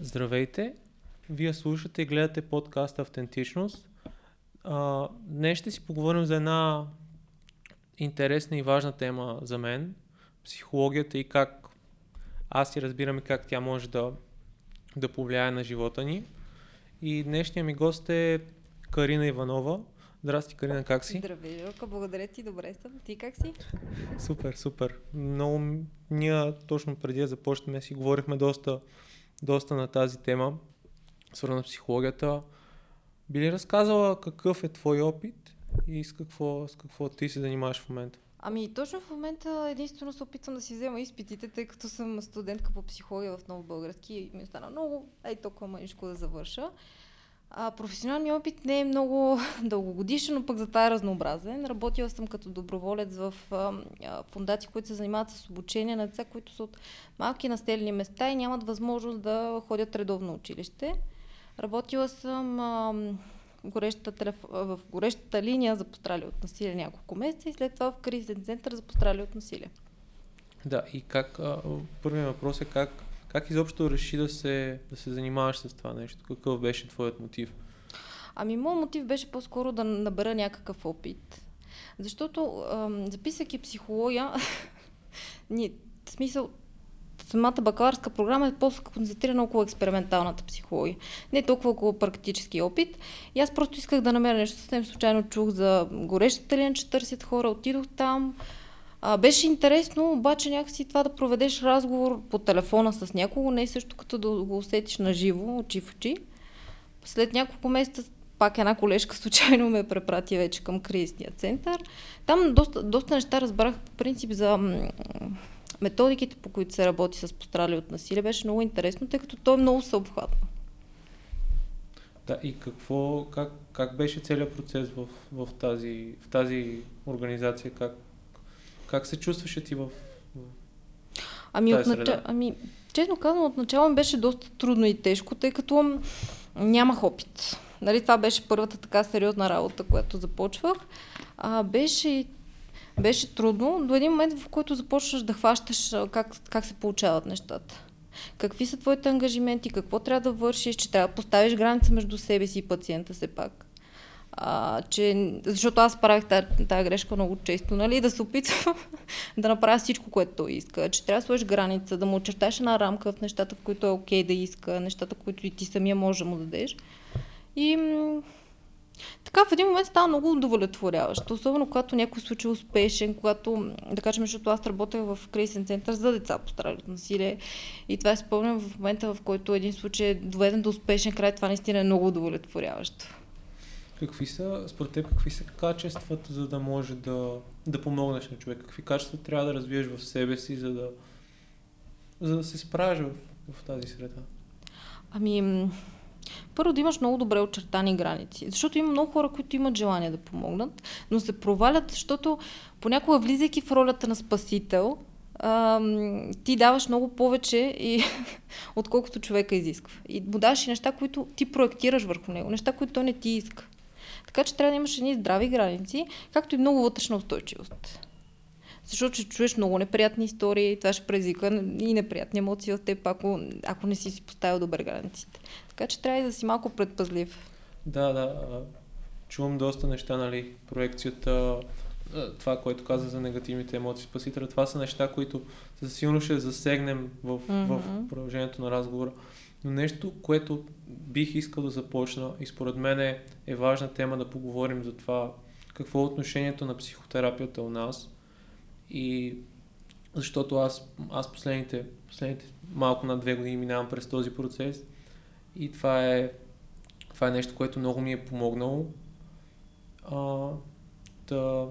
Здравейте! Вие слушате и гледате подкаст Автентичност. А, днес ще си поговорим за една интересна и важна тема за мен. Психологията и как аз и как тя може да, да повлияе на живота ни. И днешният ми гост е Карина Иванова. Здрасти, Карина, как си? Здравей, Жилка, благодаря ти, добре съм. Ти как си? Супер, супер. Много ние точно преди да започнем си говорихме доста, доста на тази тема, свързана с психологията. Би ли разказала какъв е твой опит и с какво, с какво ти се занимаваш в момента? Ами точно в момента единствено се опитвам да си взема изпитите, тъй като съм студентка по психология в Ново Български и ми остана много, ей толкова мъничко да завърша. А, професионалният опит не е много дългогодишен, но пък за това е разнообразен. Работила съм като доброволец в а, фундации, които се занимават с обучение на деца, които са от малки населени места и нямат възможност да ходят редовно училище. Работила съм а, горещата, телеф... в горещата линия за пострали от насилие няколко месеца и след това в кризен център за пострали от насилие. Да, и как, първият въпрос е как как изобщо реши да се, да се занимаваш с това нещо? Какъв беше твоят мотив? Ами, моят мотив беше по-скоро да набера някакъв опит. Защото, ам, записайки психология, ни, в смисъл, самата бакаларска програма е по-концентрирана около експерименталната психология. Не толкова около практически опит. И аз просто исках да намеря нещо. Съвсем случайно чух за горещата линия, че търсят хора. Отидох там. А, беше интересно, обаче някакси това да проведеш разговор по телефона с някого, не е също като да го усетиш на живо, очи в очи. След няколко месеца пак една колежка случайно ме препрати вече към кризисния център. Там доста, доста неща разбрах по принцип за методиките, по които се работи с пострали от насилие. Беше много интересно, тъй като то е много съобхватно. Да, и какво, как, как беше целият процес в, в, тази, в тази организация? Как, как се чувстваше ти в, ами, от начало, ами, честно казвам, отначало ми беше доста трудно и тежко, тъй като нямах опит. Нали, това беше първата така сериозна работа, която започвах. А, беше, беше трудно до един момент, в който започваш да хващаш как, как се получават нещата. Какви са твоите ангажименти, какво трябва да вършиш, че трябва да поставиш граница между себе си и пациента все пак. А, че, защото аз правих тази, грешка много често, нали, да се опитвам да направя всичко, което той иска, че трябва да сложиш граница, да му очертаеш една рамка в нещата, в които е окей okay да иска, нещата, които и ти самия можеш да му дадеш. И така в един момент става много удовлетворяващо, особено когато някой случай е успешен, когато, да кажем, защото аз работех в кризисен център за деца пострадали от насилие и това спомням в момента, в който един случай е доведен до успешен край, това наистина е много удовлетворяващо. Какви са, според теб, какви са качествата, за да може да, да помогнеш на човек? Какви качества трябва да развиеш в себе си, за да, за да се справиш в, в тази среда? Ами, първо да имаш много добре очертани граници. Защото има много хора, които имат желание да помогнат, но се провалят, защото понякога влизайки в ролята на спасител, ам, ти даваш много повече, и, отколкото човека изисква. И му даваш и неща, които ти проектираш върху него, неща, които той не ти иска. Така че трябва да имаш едни здрави граници, както и много вътрешна устойчивост. Защото ще чуеш много неприятни истории, това ще предизвика и неприятни емоции от теб, ако, ако не си си поставил добре границите. Така че трябва и да си малко предпазлив. Да, да. Чувам доста неща, нали, проекцията, това, което каза за негативните емоции, спасителя, това са неща, които със силно ще засегнем в, mm-hmm. в продължението на разговора. Но нещо, което бих искал да започна и според мен е, е важна тема да поговорим за това какво е отношението на психотерапията у нас и защото аз, аз последните, последните малко над две години минавам през този процес и това е, това е нещо, което много ми е помогнало. А, да,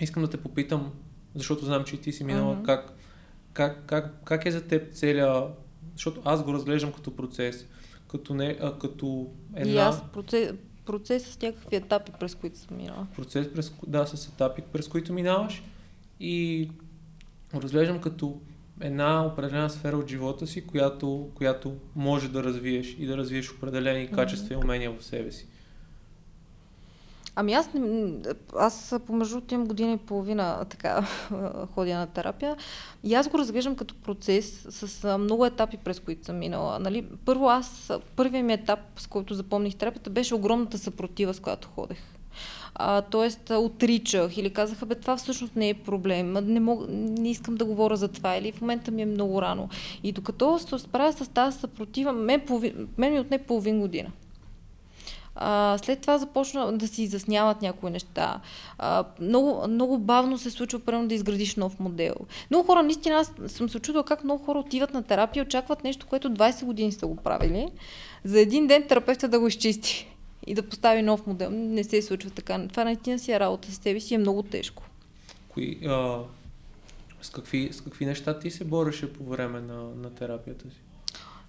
искам да те попитам, защото знам, че и ти си минала, mm-hmm. как, как, как, как е за теб целият защото аз го разглеждам като процес, като, не, а, като една... И аз процес, процес с някакви етапи, през които съм минала. Процес, през, да, с етапи, през които минаваш и го разглеждам като една определена сфера от живота си, която, която може да развиеш и да развиеш определени качества mm-hmm. и умения в себе си. Ами аз, аз помежду тим година и половина така ходя на терапия и аз го разглеждам като процес с много етапи, през които съм минала. Нали? Първо аз, първият ми етап, с който запомних терапията, беше огромната съпротива, с която ходех. А, тоест, отричах или казаха, бе, това всъщност не е проблем, не, мог, не искам да говоря за това или в момента ми е много рано. И докато се справя с тази съпротива, мен, половин, мен ми отне половин година. А, след това започна да се изясняват някои неща. А, много, много бавно се случва, примерно, да изградиш нов модел. Много хора, наистина, аз съм се чудила как много хора отиват на терапия и очакват нещо, което 20 години сте го правили. За един ден терапевта да го изчисти и да постави нов модел. Не се случва така. Това наистина си е работа с себе си е много тежко. Кои, а, с, какви, с какви неща ти се бореше по време на, на терапията си?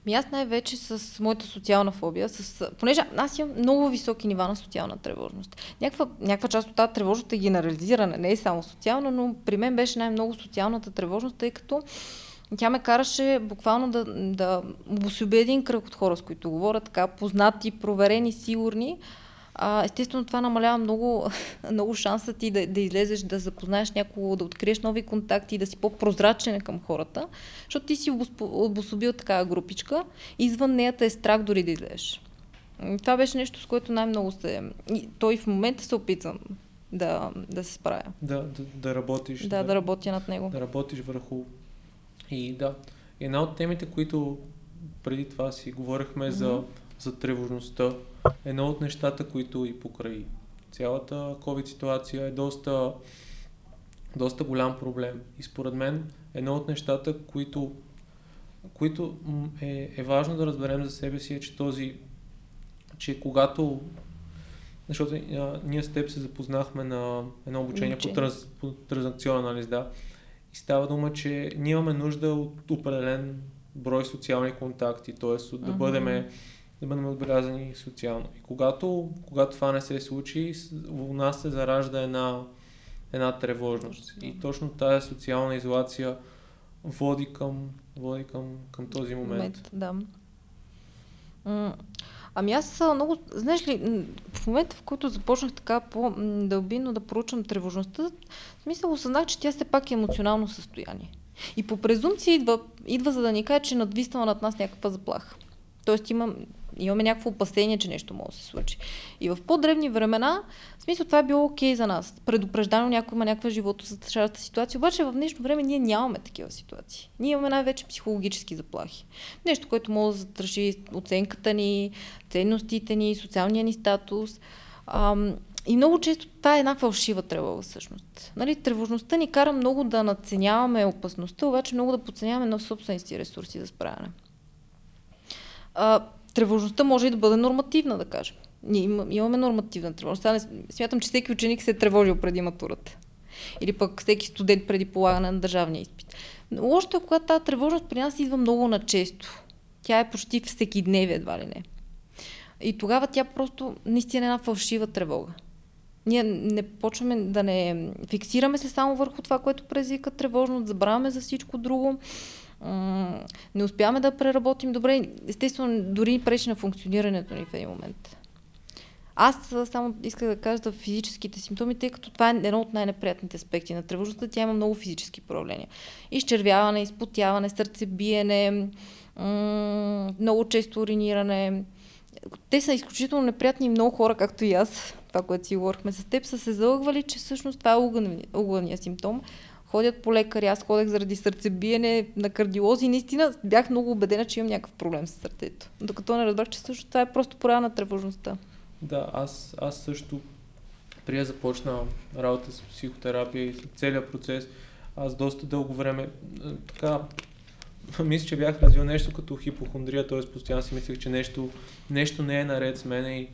Ми аз най-вече с моята социална фобия, с, понеже аз имам много високи нива на социална тревожност. Някаква, някаква част от тази тревожност е генерализирана, не е само социална, но при мен беше най-много социалната тревожност, тъй като тя ме караше буквално да, да обособи един кръг от хора, с които говоря, така познати, проверени, сигурни. А, естествено, това намалява много, много шанса ти да, да излезеш, да запознаеш някого, да откриеш нови контакти, да си по-прозрачен към хората, защото ти си обособил такава групичка извън нея те е страх дори да излезеш. Това беше нещо, с което най-много се... И той в момента се опитвам да, да се справя. Да, да, да работиш. Да, да, да работя над него. Да работиш върху и да, една от темите, които преди това си говорихме mm-hmm. за, за тревожността, едно от нещата, които и покрай цялата COVID ситуация е доста, доста голям проблем. И според мен едно от нещата, които, които е, е важно да разберем за себе си е, че този, че когато защото а, ние с теб се запознахме на едно обучение по, транс, по транзакционен анализ, да. И става дума, че ние имаме нужда от определен брой социални контакти, т.е. да бъдем да бъдем отбелязани социално. И когато, когато това не се случи, у нас се заражда една, една тревожност. И точно тази социална изолация води към, води към, към този момент. момент да. Ами аз много, знаеш ли, в момента, в който започнах така по-дълбино да проучвам тревожността, в смисъл осъзнах, че тя все пак е емоционално състояние. И по презумпция идва, идва за да ни каже, че надвиснала над нас някаква заплаха. Тоест има имаме някакво опасение, че нещо може да се случи. И в по-древни времена, в смисъл това е било окей okay за нас. Предупреждано някой има някаква животозастрашаваща ситуация, обаче в днешно време ние нямаме такива ситуации. Ние имаме най-вече психологически заплахи. Нещо, което може да застраши оценката ни, ценностите ни, социалния ни статус. Ам, и много често това е една фалшива тревога всъщност. Нали, тревожността ни кара много да надценяваме опасността, обаче много да подценяваме на собствените си ресурси за справяне. А, тревожността може и да бъде нормативна, да кажем. Ние имаме нормативна тревожност. Смятам, че всеки ученик се е тревожил преди матурата. Или пък всеки студент преди полагане на държавния изпит. Но лошото е, когато тази тревожност при нас идва много начесто. Тя е почти всеки днев, едва ли не. И тогава тя просто наистина е една фалшива тревога. Ние не почваме да не фиксираме се само върху това, което предизвика тревожност, забравяме за всичко друго не успяваме да преработим добре. Естествено, дори пречи на функционирането ни в един момент. Аз само исках да кажа за физическите симптоми, тъй като това е едно от най-неприятните аспекти на тревожността. Тя има много физически проявления. Изчервяване, изпотяване, сърцебиене, м- много често уриниране. Те са изключително неприятни и много хора, както и аз, това, което си говорихме с теб, са се залъгвали, че всъщност това е угълния симптом ходят по лекари. Аз ходех заради сърцебиене на кардиолози наистина бях много убедена, че имам някакъв проблем с сърцето. Докато не разбрах, че също това е просто проява на тревожността. Да, аз, аз също прия започна работа с психотерапия и целият процес, аз доста дълго време така мисля, че бях развил нещо като хипохондрия, т.е. постоянно си мислех, че нещо, нещо не е наред с мен и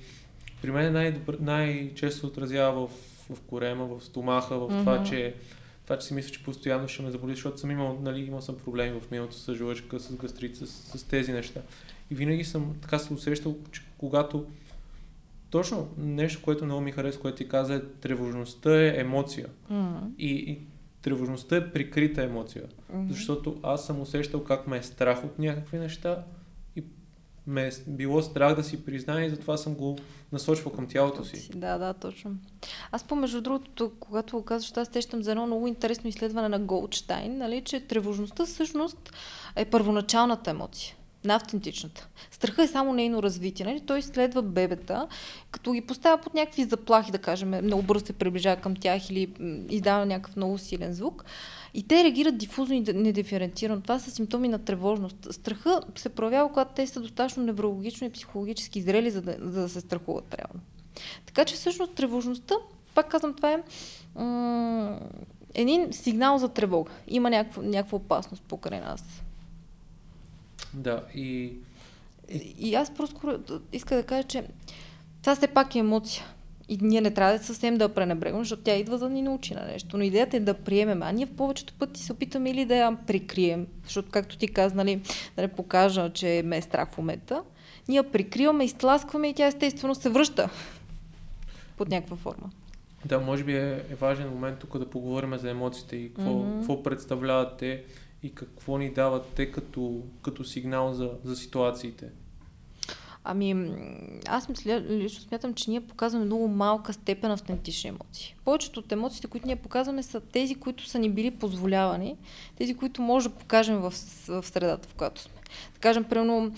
при мен най- най-често отразява в, в корема, в стомаха, в mm-hmm. това, че това, че си мисля, че постоянно ще ме заболи, защото съм имал, нали, имал съм проблеми в миналото с жлъчка, с гастрит, с, с тези неща. И винаги съм така се усещал, че когато точно нещо, което много ми харесва, което ти каза, е тревожността е емоция. Mm-hmm. И, и тревожността е прикрита емоция. Mm-hmm. Защото аз съм усещал как ме е страх от някакви неща ме е било страх да си призная и затова съм го насочвал към тялото си. Да, да, точно. Аз по-между другото, когато го казваш, аз тещам за едно много интересно изследване на Голдштайн, нали, че тревожността всъщност е първоначалната емоция на автентичната. Страха е само нейно развитие. Нали? Той изследва бебета, като ги поставя под някакви заплахи, да кажем, много бързо се приближава към тях или издава някакъв много силен звук. И те реагират дифузно и недиференцирано. Това са симптоми на тревожност. Страха се проявява, когато те са достатъчно неврологично и психологически зрели, за да, за да се страхуват реално. Така че всъщност тревожността, пак казвам, това е м- един сигнал за тревога. Има някаква, някаква опасност покрай нас. Да, и... И, и аз просто иска да кажа, че това все пак е емоция. И ние не трябва да съвсем да я пренебрегваме, защото тя идва да ни научи на нещо. Но идеята е да приемем. А ние в повечето пъти се опитаме или да я прикрием, защото както ти каза, нали, да не покажа, че ме е страх в момента, ние я прикриваме, изтласкваме и тя естествено се връща под някаква форма. Да, може би е, е важен момент тук да поговорим за емоциите и какво, mm-hmm. какво представляват те и какво ни дават те като, като сигнал за, за ситуациите. Ами, аз мисля, лично смятам, че ние показваме много малка степен автентични емоции. Повечето от емоциите, които ние показваме, са тези, които са ни били позволявани, тези, които може да покажем в, в средата, в която сме. Да кажем, примерно,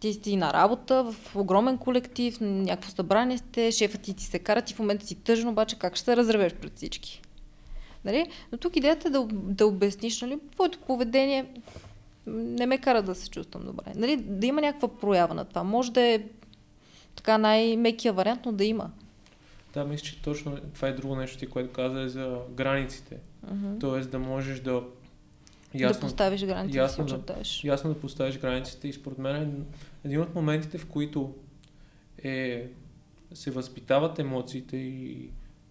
ти си на работа, в огромен колектив, някакво събрание сте, шефът ти ти се кара, ти в момента си тъжен, обаче как ще се разревеш пред всички? Нали? Но тук идеята е да, да обясниш, нали, твоето поведение не ме кара да се чувствам добре. Нали, да има някаква проява на това. Може да е така най-мекия вариант, но да има. Да, мисля, че точно това е друго нещо, ти, което каза е за границите. Uh-huh. Тоест да можеш да ясно, да поставиш границите, ясно, да, ясно да поставиш границите и според мен един от моментите, в които е, се възпитават емоциите и,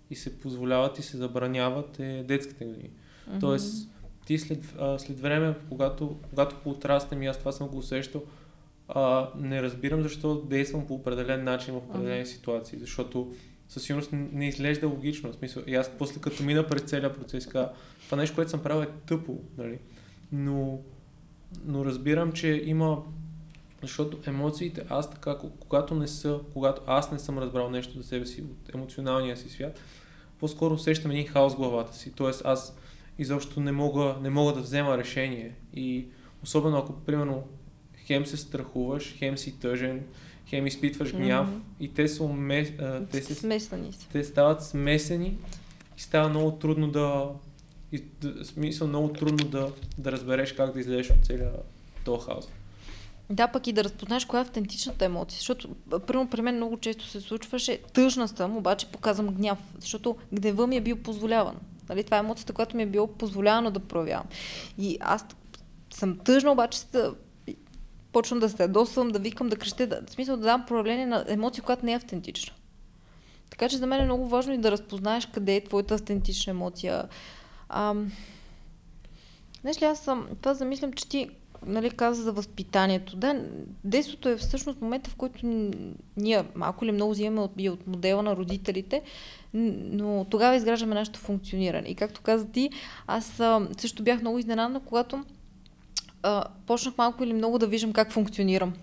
и се позволяват и се забраняват е детските години. Uh-huh. Тоест ти след, а, след време, когато, когато поотраснем и аз това съм го усещал, а, не разбирам защо действам по определен начин в определени uh-huh. ситуации, защото със сигурност не изглежда логично. В смисъл, и аз после като мина през целия процес, каза, това нещо, което съм правил е тъпо, нали? Но, но разбирам, че има защото емоциите, аз така, когато не са, когато аз не съм разбрал нещо за себе си от емоционалния си свят, по-скоро усещам един хаос в главата си. Тоест аз изобщо не мога, не мога да взема решение. И особено ако, примерно, хем се страхуваш, хем си тъжен, хем изпитваш гняв mm-hmm. и те са уме, а, те, се, Смесани те стават смесени и става много трудно да, и, да смисъл много трудно да, да разбереш как да излезеш от целия този хаос. Да, пък и да разпознаеш коя е автентичната емоция, защото примерно при мен много често се случваше, тъжна съм, обаче показвам гняв, защото гнева ми е бил позволяван. Нали? Това е емоцията, която ми е било позволявано да проявявам. И аз съм тъжна, обаче да почвам да се ядосвам, да викам, да крещя, да, в смисъл да дам проявление на емоция, която не е автентична. Така че за мен е много важно и да разпознаеш къде е твоята автентична емоция. Ам... Знаеш ли, аз съм, това замислям, че ти нали, каза за възпитанието. Да, детството е всъщност момента, в който ние малко или много взимаме от, от модела на родителите, но тогава изграждаме нашето функциониране. И както каза ти, аз също бях много изненадана, когато а, почнах малко или много да виждам как функционирам.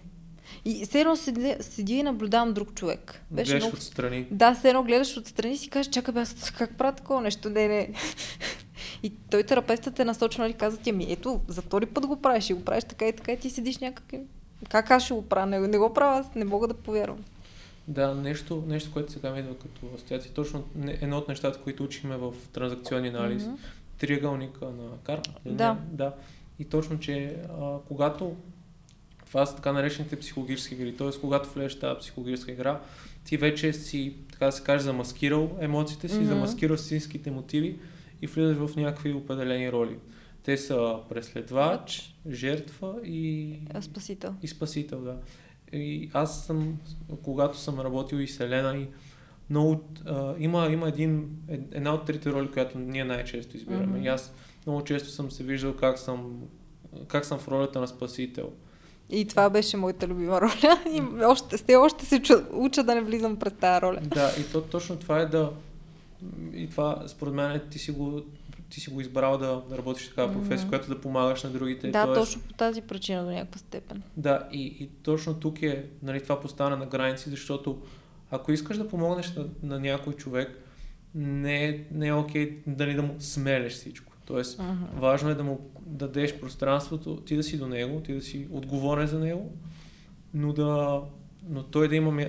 И все едно седи, седи и наблюдавам друг човек. Беше гледаш много... отстрани. Да, все едно гледаш отстрани и си кажеш, чакай бе, аз как правя такова нещо? Не, не. и той терапевтът е насочен и нали, каза ти, ми ето, за втори път го правиш и го правиш така и така и ти седиш някакъв. Как аз ще го правя? Не, не го правя, аз не мога да повярвам. Да, нещо, нещо което сега ми идва като асоциация. Точно едно от нещата, които учихме в транзакционни анализ, mm-hmm. триъгълника на карта. Да. да. И точно, че а, когато това са така наречените психологически игри, т.е. когато влезеш в тази психологическа игра, ти вече си, така да се каже, замаскирал емоциите си, mm-hmm. замаскирал истинските мотиви и влизаш в някакви определени роли. Те са преследвач, жертва и... Спасител. И спасител, да. И аз съм, когато съм работил и Селена, и много, а, има, има един, една от трите роли, която ние най-често избираме. Mm-hmm. И аз много често съм се виждал как съм, как съм в ролята на спасител. И това беше моята любима роля. И още, сте още се уча да не влизам пред тази роля. Да, и то, точно това е да... И това, според мен, ти си го ти си го избрал да, да работиш такава професия, mm-hmm. която да помагаш на другите. Да, Тоест, точно по тази причина до някаква степен. Да, и, и точно тук е нали, това постана на граници, защото ако искаш да помогнеш на, на някой човек, не е, не е окей дали да му смелеш всичко. Тоест, uh-huh. важно е да му дадеш пространството, ти да си до него, ти да си отговорен за него, но, да, но той да има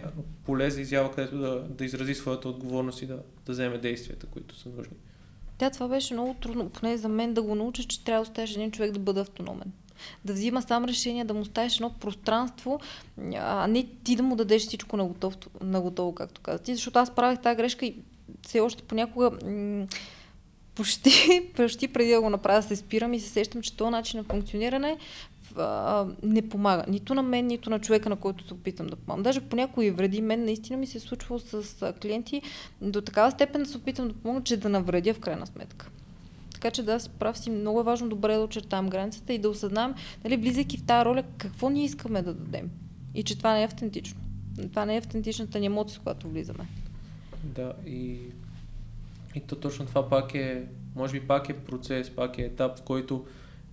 поле за изява, където да, да изрази своята отговорност и да, да вземе действията, които са нужни. Да, това беше много трудно, поне за мен да го науча, че трябва да оставиш един човек да бъде автономен. Да взима сам решение, да му оставиш едно пространство, а не ти да му дадеш всичко на готово, както каза ти. Защото аз правих тази грешка и все още понякога м- почти, почти преди да го направя се спирам и се сещам, че този начин на функциониране не помага. Нито на мен, нито на човека, на който се опитам да помагам. Даже по някои вреди мен наистина ми се е случвало с клиенти до такава степен да се опитам да помогна, че да навредя в крайна сметка. Така че да, прав си, много е важно добре да очертаем границата и да осъзнаем, нали, влизайки в тази роля, какво ние искаме да дадем. И че това не е автентично. Това не е автентичната ни емоция, с която влизаме. Да, и, и то точно това пак е, може би пак е процес, пак е етап, в който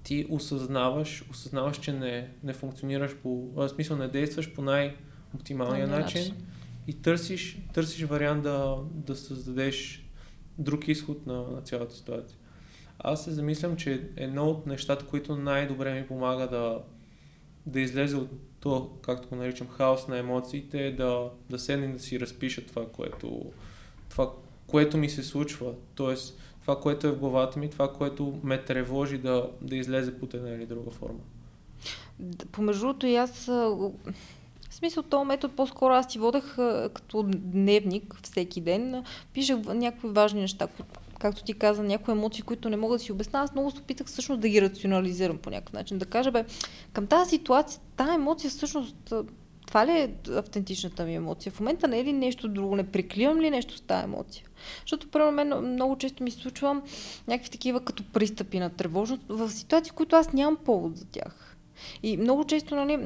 ти осъзнаваш, осъзнаваш, че не, не функционираш по, в смисъл не действаш по най-оптималния начин, и търсиш, търсиш вариант да, да създадеш друг изход на, на цялата ситуация. Аз се замислям, че едно от нещата, които най-добре ми помага да, да излезе от то, както го наричам, хаос на емоциите, е да, да седне да си разпиша това, което, това, което ми се случва. Тоест, това, което е в главата ми, това, което ме тревожи да, да излезе под една или друга форма. Помежду другото и аз в смисъл, този метод по-скоро аз ти водех като дневник всеки ден. Пишех някакви важни неща, както ти каза, някои емоции, които не мога да си обясня. Аз много се опитах всъщност да ги рационализирам по някакъв начин. Да кажа, бе, към тази ситуация, тази емоция всъщност това ли е автентичната ми емоция? В момента не е ли нещо друго? Не прикривам ли нещо с тази емоция? Защото, при мен много често ми случва някакви такива като пристъпи на тревожност в ситуации, които аз нямам повод за тях. И много често, нали,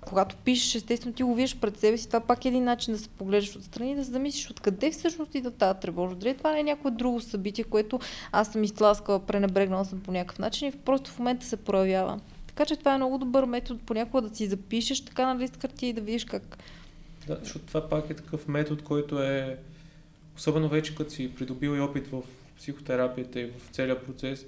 когато пишеш, естествено ти го виждаш пред себе си, това пак е един начин да се погледаш отстрани, да се замислиш откъде всъщност идва тази тревожност. Дали това не е някое друго събитие, което аз съм изтласкала, пренебрегнала съм по някакъв начин и просто в момента се проявява. Така че това е много добър метод понякога да си запишеш така на лист хартия и да видиш как. Да, защото това пак е такъв метод, който е особено вече като си придобил и опит в психотерапията и в целия процес,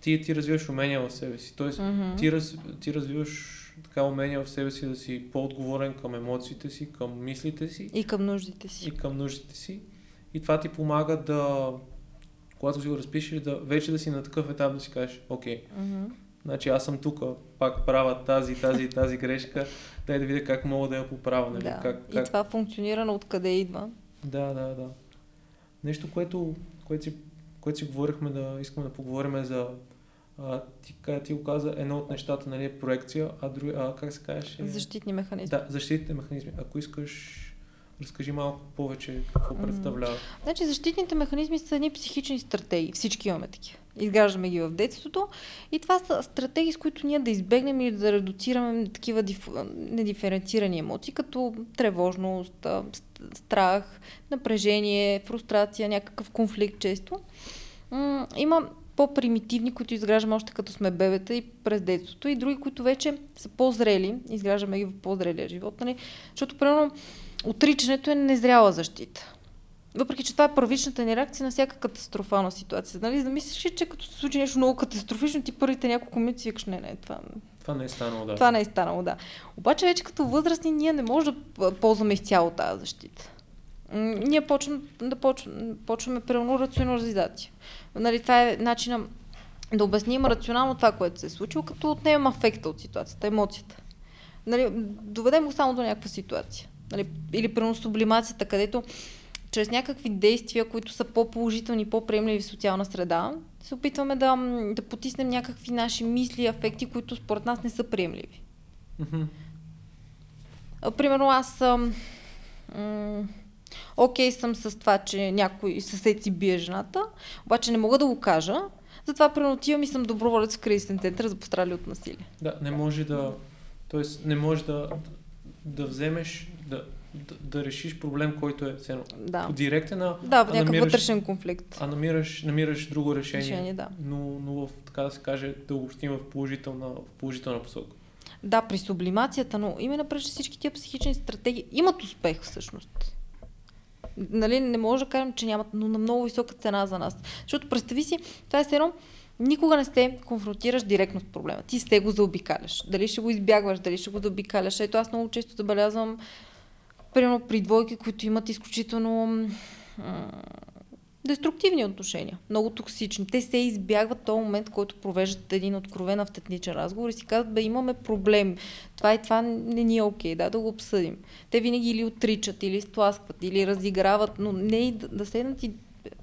ти, ти развиваш умения в себе си. Тоест, mm-hmm. ти, раз, ти развиваш така умения в себе си да си по-отговорен към емоциите си, към мислите си. И към нуждите си. И към нуждите си. И това ти помага да, когато си го разпишеш, да вече да си на такъв етап да си кажеш, окей, mm-hmm. Значи аз съм тук, пак правя тази, тази и тази грешка, дай да видя как мога да я поправя. Нали? Да. Как, как... И това функционира на откъде идва. Да, да, да. Нещо, което, което, си, което си говорихме да искаме да поговорим за а, ти, ти го каза, едно от нещата нали, е проекция, а, друг, а как се казваш? Защитни механизми. Да, защитните механизми. Ако искаш, разкажи малко повече какво представлява. Значи защитните механизми са едни психични стратегии. Всички имаме такива. Изграждаме ги в детството. И това са стратегии, с които ние да избегнем или да редуцираме такива диф... недиференцирани емоции, като тревожност, страх, напрежение, фрустрация, някакъв конфликт често. Има по-примитивни, които изграждаме още като сме бебета и през детството, и други, които вече са по-зрели, изграждаме ги в по-зрелия живот. Нали? Защото, примерно, отричането е незряла защита. Въпреки, че това е първичната ни реакция на всяка катастрофална ситуация. Нали? Да мислиш, че като се случи нещо много катастрофично, ти първите няколко минути си викаш, не, не, това... Това не е станало, да. Това не е станало, да. Обаче вече като възрастни ние не можем да ползваме изцяло тази защита. Ние почваме да почваме, почваме правилно рационализация. Нали, това е начина да обясним рационално това, което се е случило, като отнемем афекта от ситуацията, емоцията. Нали, доведем го само до някаква ситуация. Нали, или при сублимацията, където чрез някакви действия, които са по-положителни, по-приемливи в социална среда, се опитваме да, да потиснем някакви наши мисли и афекти, които според нас не са приемливи. Mm-hmm. Примерно аз съм... М- окей съм с това, че някой съсед си бие жената, обаче не мога да го кажа, затова пренотивам и съм доброволец в кризисен център за пострадали от насилие. Да, не може да... Тоест, не може да, да вземеш, да, да, да решиш проблем, който е ценно. Да. директен, а, да, в някакъв вътрешен конфликт. А намираш, намираш друго решение, решение да. но, но в, така да се каже, да обобщим в положителна, в положителна посока. Да, при сублимацията, но именно през всички тия психични стратегии имат успех всъщност. Нали, не може да кажем, че нямат, но на много висока цена за нас. Защото представи си, това е едно, никога не сте конфронтираш директно с проблема. Ти сте го заобикаляш. Дали ще го избягваш, дали ще го заобикаляш. Ето аз много често забелязвам, примерно при двойки, които имат изключително деструктивни отношения, много токсични. Те се избягват този момент, който провеждат един откровен автентичен разговор и си казват, бе, имаме проблем. Това и това не ни е окей, okay, да, да го обсъдим. Те винаги или отричат, или стласкват, или разиграват, но не и да, да седнат и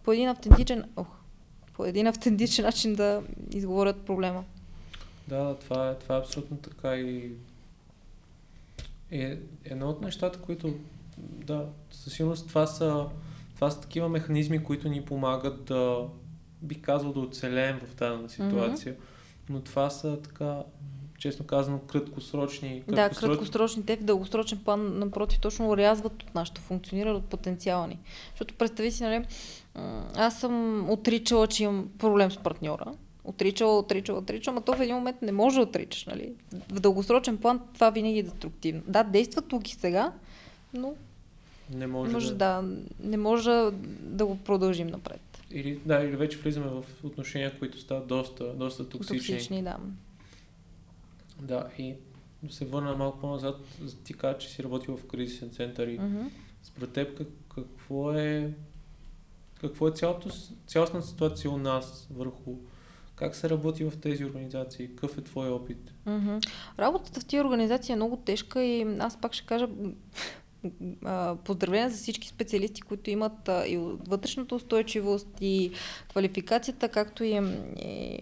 по един автентичен, ох, по един автентичен начин да изговорят проблема. Да, това е, това е абсолютно така и е едно от нещата, които да, със сигурност това са това са такива механизми, които ни помагат да, бих казал, да оцелеем в тази ситуация. Mm-hmm. Но това са така, честно казано, краткосрочни. краткосрочни... Да, краткосрочни. Те в дългосрочен план, напротив, точно урязват от нашето функциониране, от потенциала ни. Защото представи си, нали, аз съм отричала, че имам проблем с партньора. Отричала, отричала, отричала, но то в един момент не може да отричаш, нали? В дългосрочен план това винаги е деструктивно. Да, действа тук и сега, но не може, може да... да... Не може да го продължим напред. Или, да, или вече влизаме в отношения, които стават доста, доста токсични. Токсични, да. Да, и да се върна малко по-назад, ти кажа, че си работил в кризисен център и mm-hmm. според теб как, какво е какво е цялото, цялостна ситуация у нас върху как се работи в тези организации? Какъв е твой опит? Mm-hmm. Работата в тези организации е много тежка и аз пак ще кажа поздравления за всички специалисти, които имат и вътрешната устойчивост и квалификацията, както и, и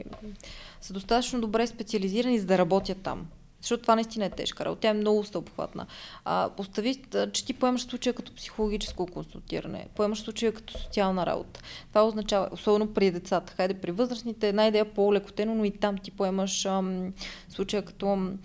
са достатъчно добре специализирани за да работят там. Защото това наистина е тежка работа. Тя е много стълбхватна. А, постави, че ти поемаш случая като психологическо консултиране, поемаш случая като социална работа. Това означава, особено при децата, хайде при възрастните, една идея по-лекотено, но и там ти поемаш ам, случая като ам,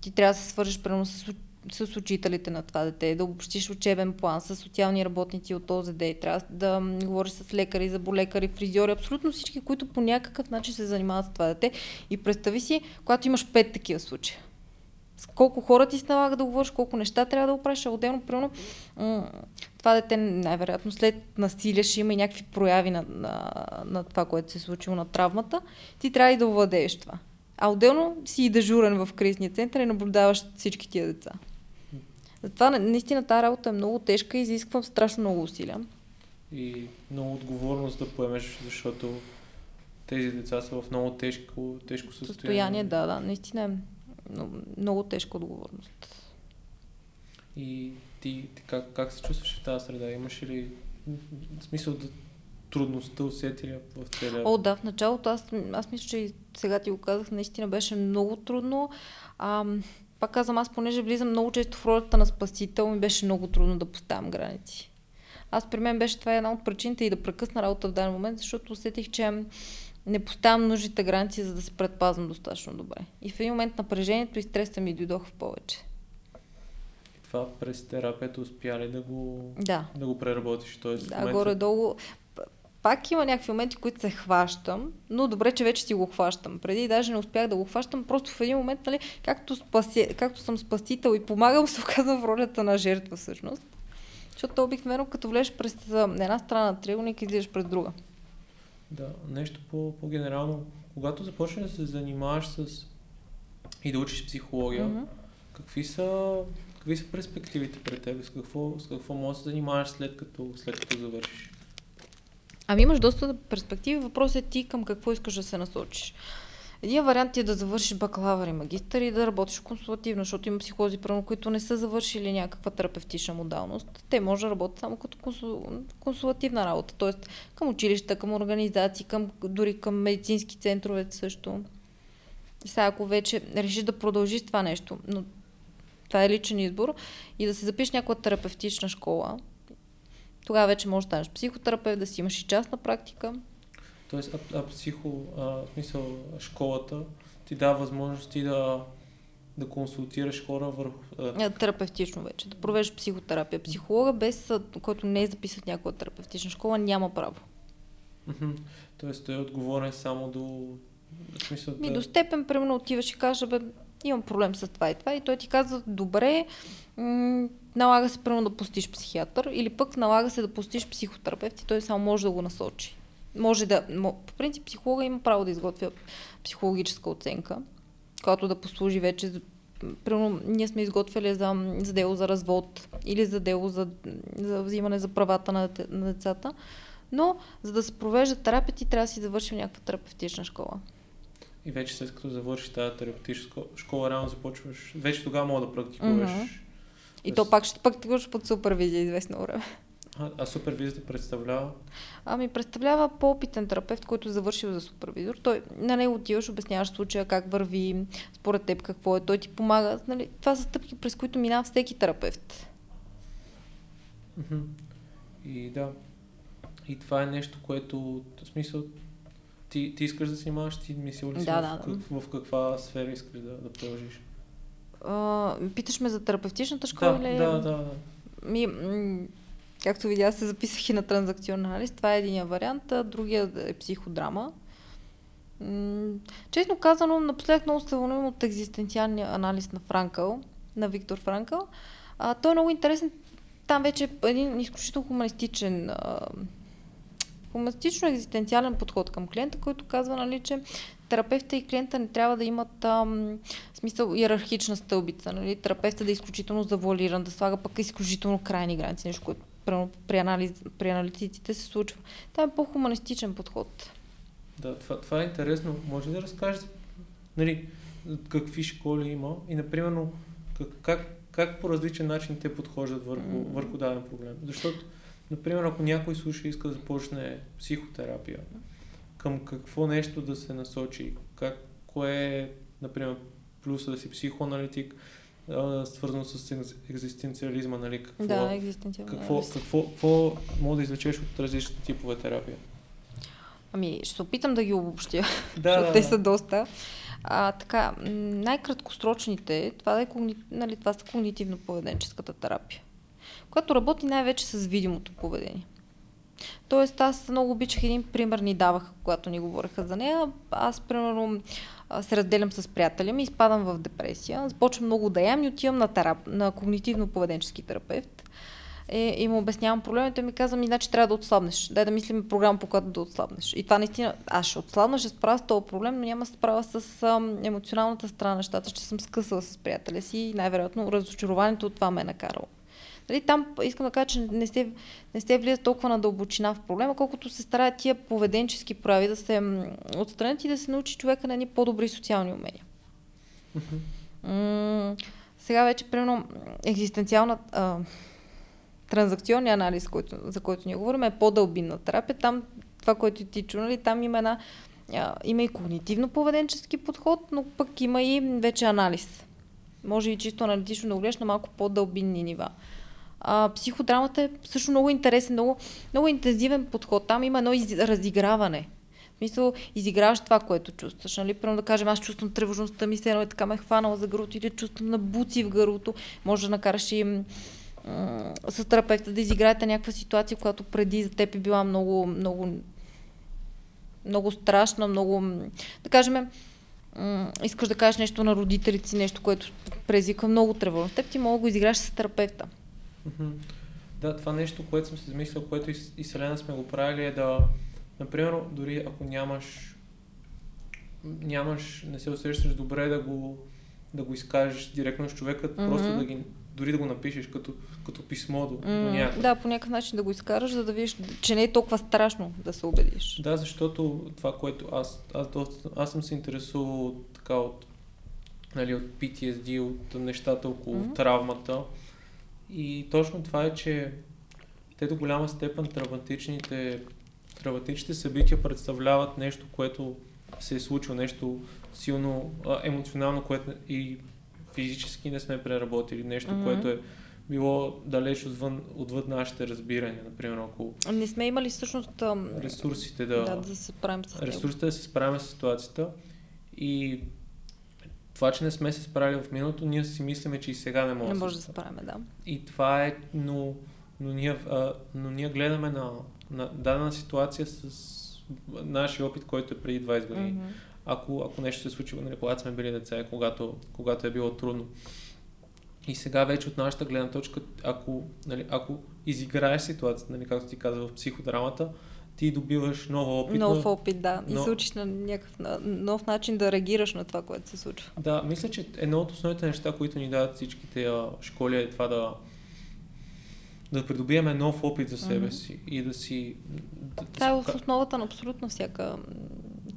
ти трябва да се свържеш примерно с с учителите на това дете, да обобщиш учебен план с социални работници от ОЗД, трябва да говориш с лекари, заболекари, фризьори, абсолютно всички, които по някакъв начин се занимават с това дете. И представи си, когато имаш пет такива случая. С колко хора ти се налага да говориш, колко неща трябва да оправиш, а отделно, примерно, това дете най-вероятно след насилие ще има и някакви прояви на, на, на това, което се е случило на травмата, ти трябва и да овладееш това. А отделно си и дежурен в кризния център и наблюдаваш всички тия деца. Затова наистина тази работа е много тежка и изисква страшно много усилия. И много отговорност да поемеш, защото тези деца са в много тежко, тежко състояние. Състояние, да, да. Наистина е много, тежка отговорност. И ти, ти как, как се чувстваш в тази среда? Имаш ли смисъл да трудността усети ли в целия? О, да, в началото аз, аз мисля, че сега ти го казах, наистина беше много трудно. А, пак казвам, аз понеже влизам много често в ролята на спасител, ми беше много трудно да поставям граници. Аз при мен беше това една от причините и да прекъсна работа в даден момент, защото усетих, че не поставям нужните граници, за да се предпазвам достатъчно добре. И в един момент напрежението и стреса ми дойдоха в повече. И това през терапията успя ли да го, да. да го преработиш? Тоест, да, момента... горе-долу пак има някакви моменти, които се хващам, но добре, че вече си го хващам. Преди даже не успях да го хващам, просто в един момент, нали, както, спаси, както съм спасител и помагам, се оказвам в ролята на жертва всъщност. Защото обикновено като влезеш през една страна на триъгълник, излизаш през друга. Да, нещо по, по-генерално. Когато започнеш да се занимаваш с и да учиш психология, mm-hmm. какви са какви са перспективите пред теб? С какво, с какво можеш да се занимаваш след като, след като завършиш? Ами имаш доста перспективи. Въпросът е ти към какво искаш да се насочиш. Един вариант е да завършиш бакалавър и магистър и да работиш консултативно, защото има психолози, правилно, които не са завършили някаква терапевтична модалност. Те може да работят само като консул... консултативна работа, т.е. към училища, към организации, към, дори към медицински центрове също. Сега, ако вече решиш да продължиш това нещо, но това е личен избор, и да се запишеш някаква терапевтична школа, тогава вече можеш да станеш психотерапевт, да си имаш и частна практика. Тоест, а, а психо, а, в смисъл, школата ти дава възможности да да консултираш хора върху... А... Терапевтично вече, да провеждаш психотерапия. Психолога, без който не е записан някоя терапевтична школа, няма право. Тоест той е отговорен само до... В смисъл, да... до степен, примерно отиваш и кажеш, бе, имам проблем с това и това и той ти казва, добре, м- налага се примерно да постиш психиатър или пък налага се да постиш психотерапевт и той само може да го насочи. Може да, по принцип психолога има право да изготвя психологическа оценка, която да послужи вече за Примерно, ние сме изготвили за, за дело за развод или за дело за, за взимане за правата на, на децата. Но, за да се провежда терапия, ти трябва да си завършил някаква терапевтична школа. И вече след като завършиш тази терапевтична школа, реално започваш, вече тогава мога да практикуваш. Mm-hmm. И то пак ще практикуваш под супервизия известно време. А, а супервизията представлява? Ами представлява по-опитен терапевт, който е завършил за супервизор. Той на него отиваш, обясняваш случая как върви, според теб какво е, той ти помага. Нали? Това са стъпки, през които минава всеки терапевт. И да. И това е нещо, което, в смисъл, ти, ти искаш да си имаш, ти мислил ли си да, в, да, в, в, каква сфера искаш да, да продължиш? Питаш ме за терапевтичната школа да, или? Да, да, да. Ми, м- както видя, се записах и на транзакционен анализ. Това е един вариант, а другия е психодрама. М- честно казано, напоследък много се вълнувам от екзистенциалния анализ на Франкъл, на Виктор Франкъл. А, той е много интересен. Там вече е един изключително хуманистичен а, хуманистично екзистенциален подход към клиента, който казва, нали, че терапевта и клиента не трябва да имат ам, смисъл иерархична стълбица. Нали? Терапевта да е изключително завуалиран, да слага пък изключително крайни граници, нещо, което при, анализ, при аналитиците се случва. Това е по-хуманистичен подход. Да, това, това е интересно. Може да разкажеш нали, какви школи има и, например, как, как, как по различен начин те подхождат върху, mm. върху даден проблем. Защото, например, ако някой слуша и иска да започне психотерапия, към какво нещо да се насочи, как, кое е, например, плюса да си психоаналитик, свързано с екзистенциализма, нали? Какво, да, екзистенциализма. Какво, какво, какво мога да извлечеш от различните типове терапия? Ами, ще се опитам да ги обобщя, да, защото да, те са доста. А, така, най-краткосрочните, това, е, нали, това са когнитивно-поведенческата терапия, която работи най-вече с видимото поведение. Тоест, аз много обичах един пример, ни даваха, когато ни говореха за нея. Аз, примерно, се разделям с приятеля ми, изпадам в депресия, започвам много да ям и отивам на, терап, на когнитивно-поведенчески терапевт. Е, и му обяснявам проблема и ми каза, ми, значи трябва да отслабнеш. Дай да мислим програма, по която да отслабнеш. И това наистина, аз ще отслабна, ще справя с този проблем, но няма да справя с ам, емоционалната страна нещата, ще съм скъсала с приятеля си и най-вероятно разочарованието от това ме е накарало. Нали, там искам да кажа, че не се, не се влиза толкова на дълбочина в проблема, колкото се стараят тия поведенчески прави да се отстранят и да се научи човека на едни по-добри социални умения. М- сега вече, примерно, екзистенциална а, транзакционния анализ, който, за който ние говорим, е по-дълбинна терапия. Там, това, което ти чу, нали, там има една а, има и когнитивно-поведенчески подход, но пък има и вече анализ. Може и чисто аналитично да го гледаш на малко по-дълбинни нива. А, психодрамата е също много интересен, много, много интензивен подход. Там има едно из... разиграване. В смисъл, изиграваш това, което чувстваш. Нали? Примерно да кажем, аз чувствам тревожността ми, се едно е така ме е хванала за гърлото или чувствам на буци в гърлото. Може да накараш и с терапевта да изиграете някаква ситуация, която преди за теб е била много, много, много страшна, много, да кажем, искаш да кажеш нещо на родителите си, нещо, което презика много тревожно. Теб ти мога да го изиграеш с терапевта. Да, това нещо, което съм се замислил, което и, и Селена сме го правили е да, например, дори ако нямаш, нямаш, не се усещаш добре да го, да го изкажеш директно с човека, mm-hmm. просто да ги, дори да го напишеш като, като писмо до, mm-hmm. до някакъв. Да, по някакъв начин да го изкараш, за да видиш, че не е толкова страшно да се убедиш. Да, защото това, което аз, аз, доста, аз съм се интересувал така от, нали, от PTSD, от нещата около mm-hmm. травмата. И точно това е, че те до голяма степен травматичните, травматичните събития представляват нещо, което се е случило, нещо силно а, емоционално, което и физически не сме преработили, нещо, mm-hmm. което е било далеч отвън, отвъд нашите разбирания, например, ако... Не сме имали всъщност... Ресурсите да... Да, да се справим с Ресурсите да се справим с ситуацията. И това, че не сме се справили в миналото, ние си мислиме, че и сега не можем не може да се справим, да. И това е, но, но, ние, а, но ние гледаме на, на дадена ситуация с нашия опит, който е преди 20 години. Mm-hmm. Ако, ако нещо се случи, нали, когато сме били деца и когато, когато е било трудно. И сега вече от нашата гледна точка, ако, нали, ако изиграеш ситуацията, нали, както ти каза в психодрамата, ти добиваш нов опит. Нов опит, да. И но... се учиш на някакъв нов начин да реагираш на това, което се случва. Да, мисля, че едно от основните неща, които ни дават всичките школи е това да да придобиеме нов опит за себе mm-hmm. си и да си... Да, това е в основата на абсолютно всяка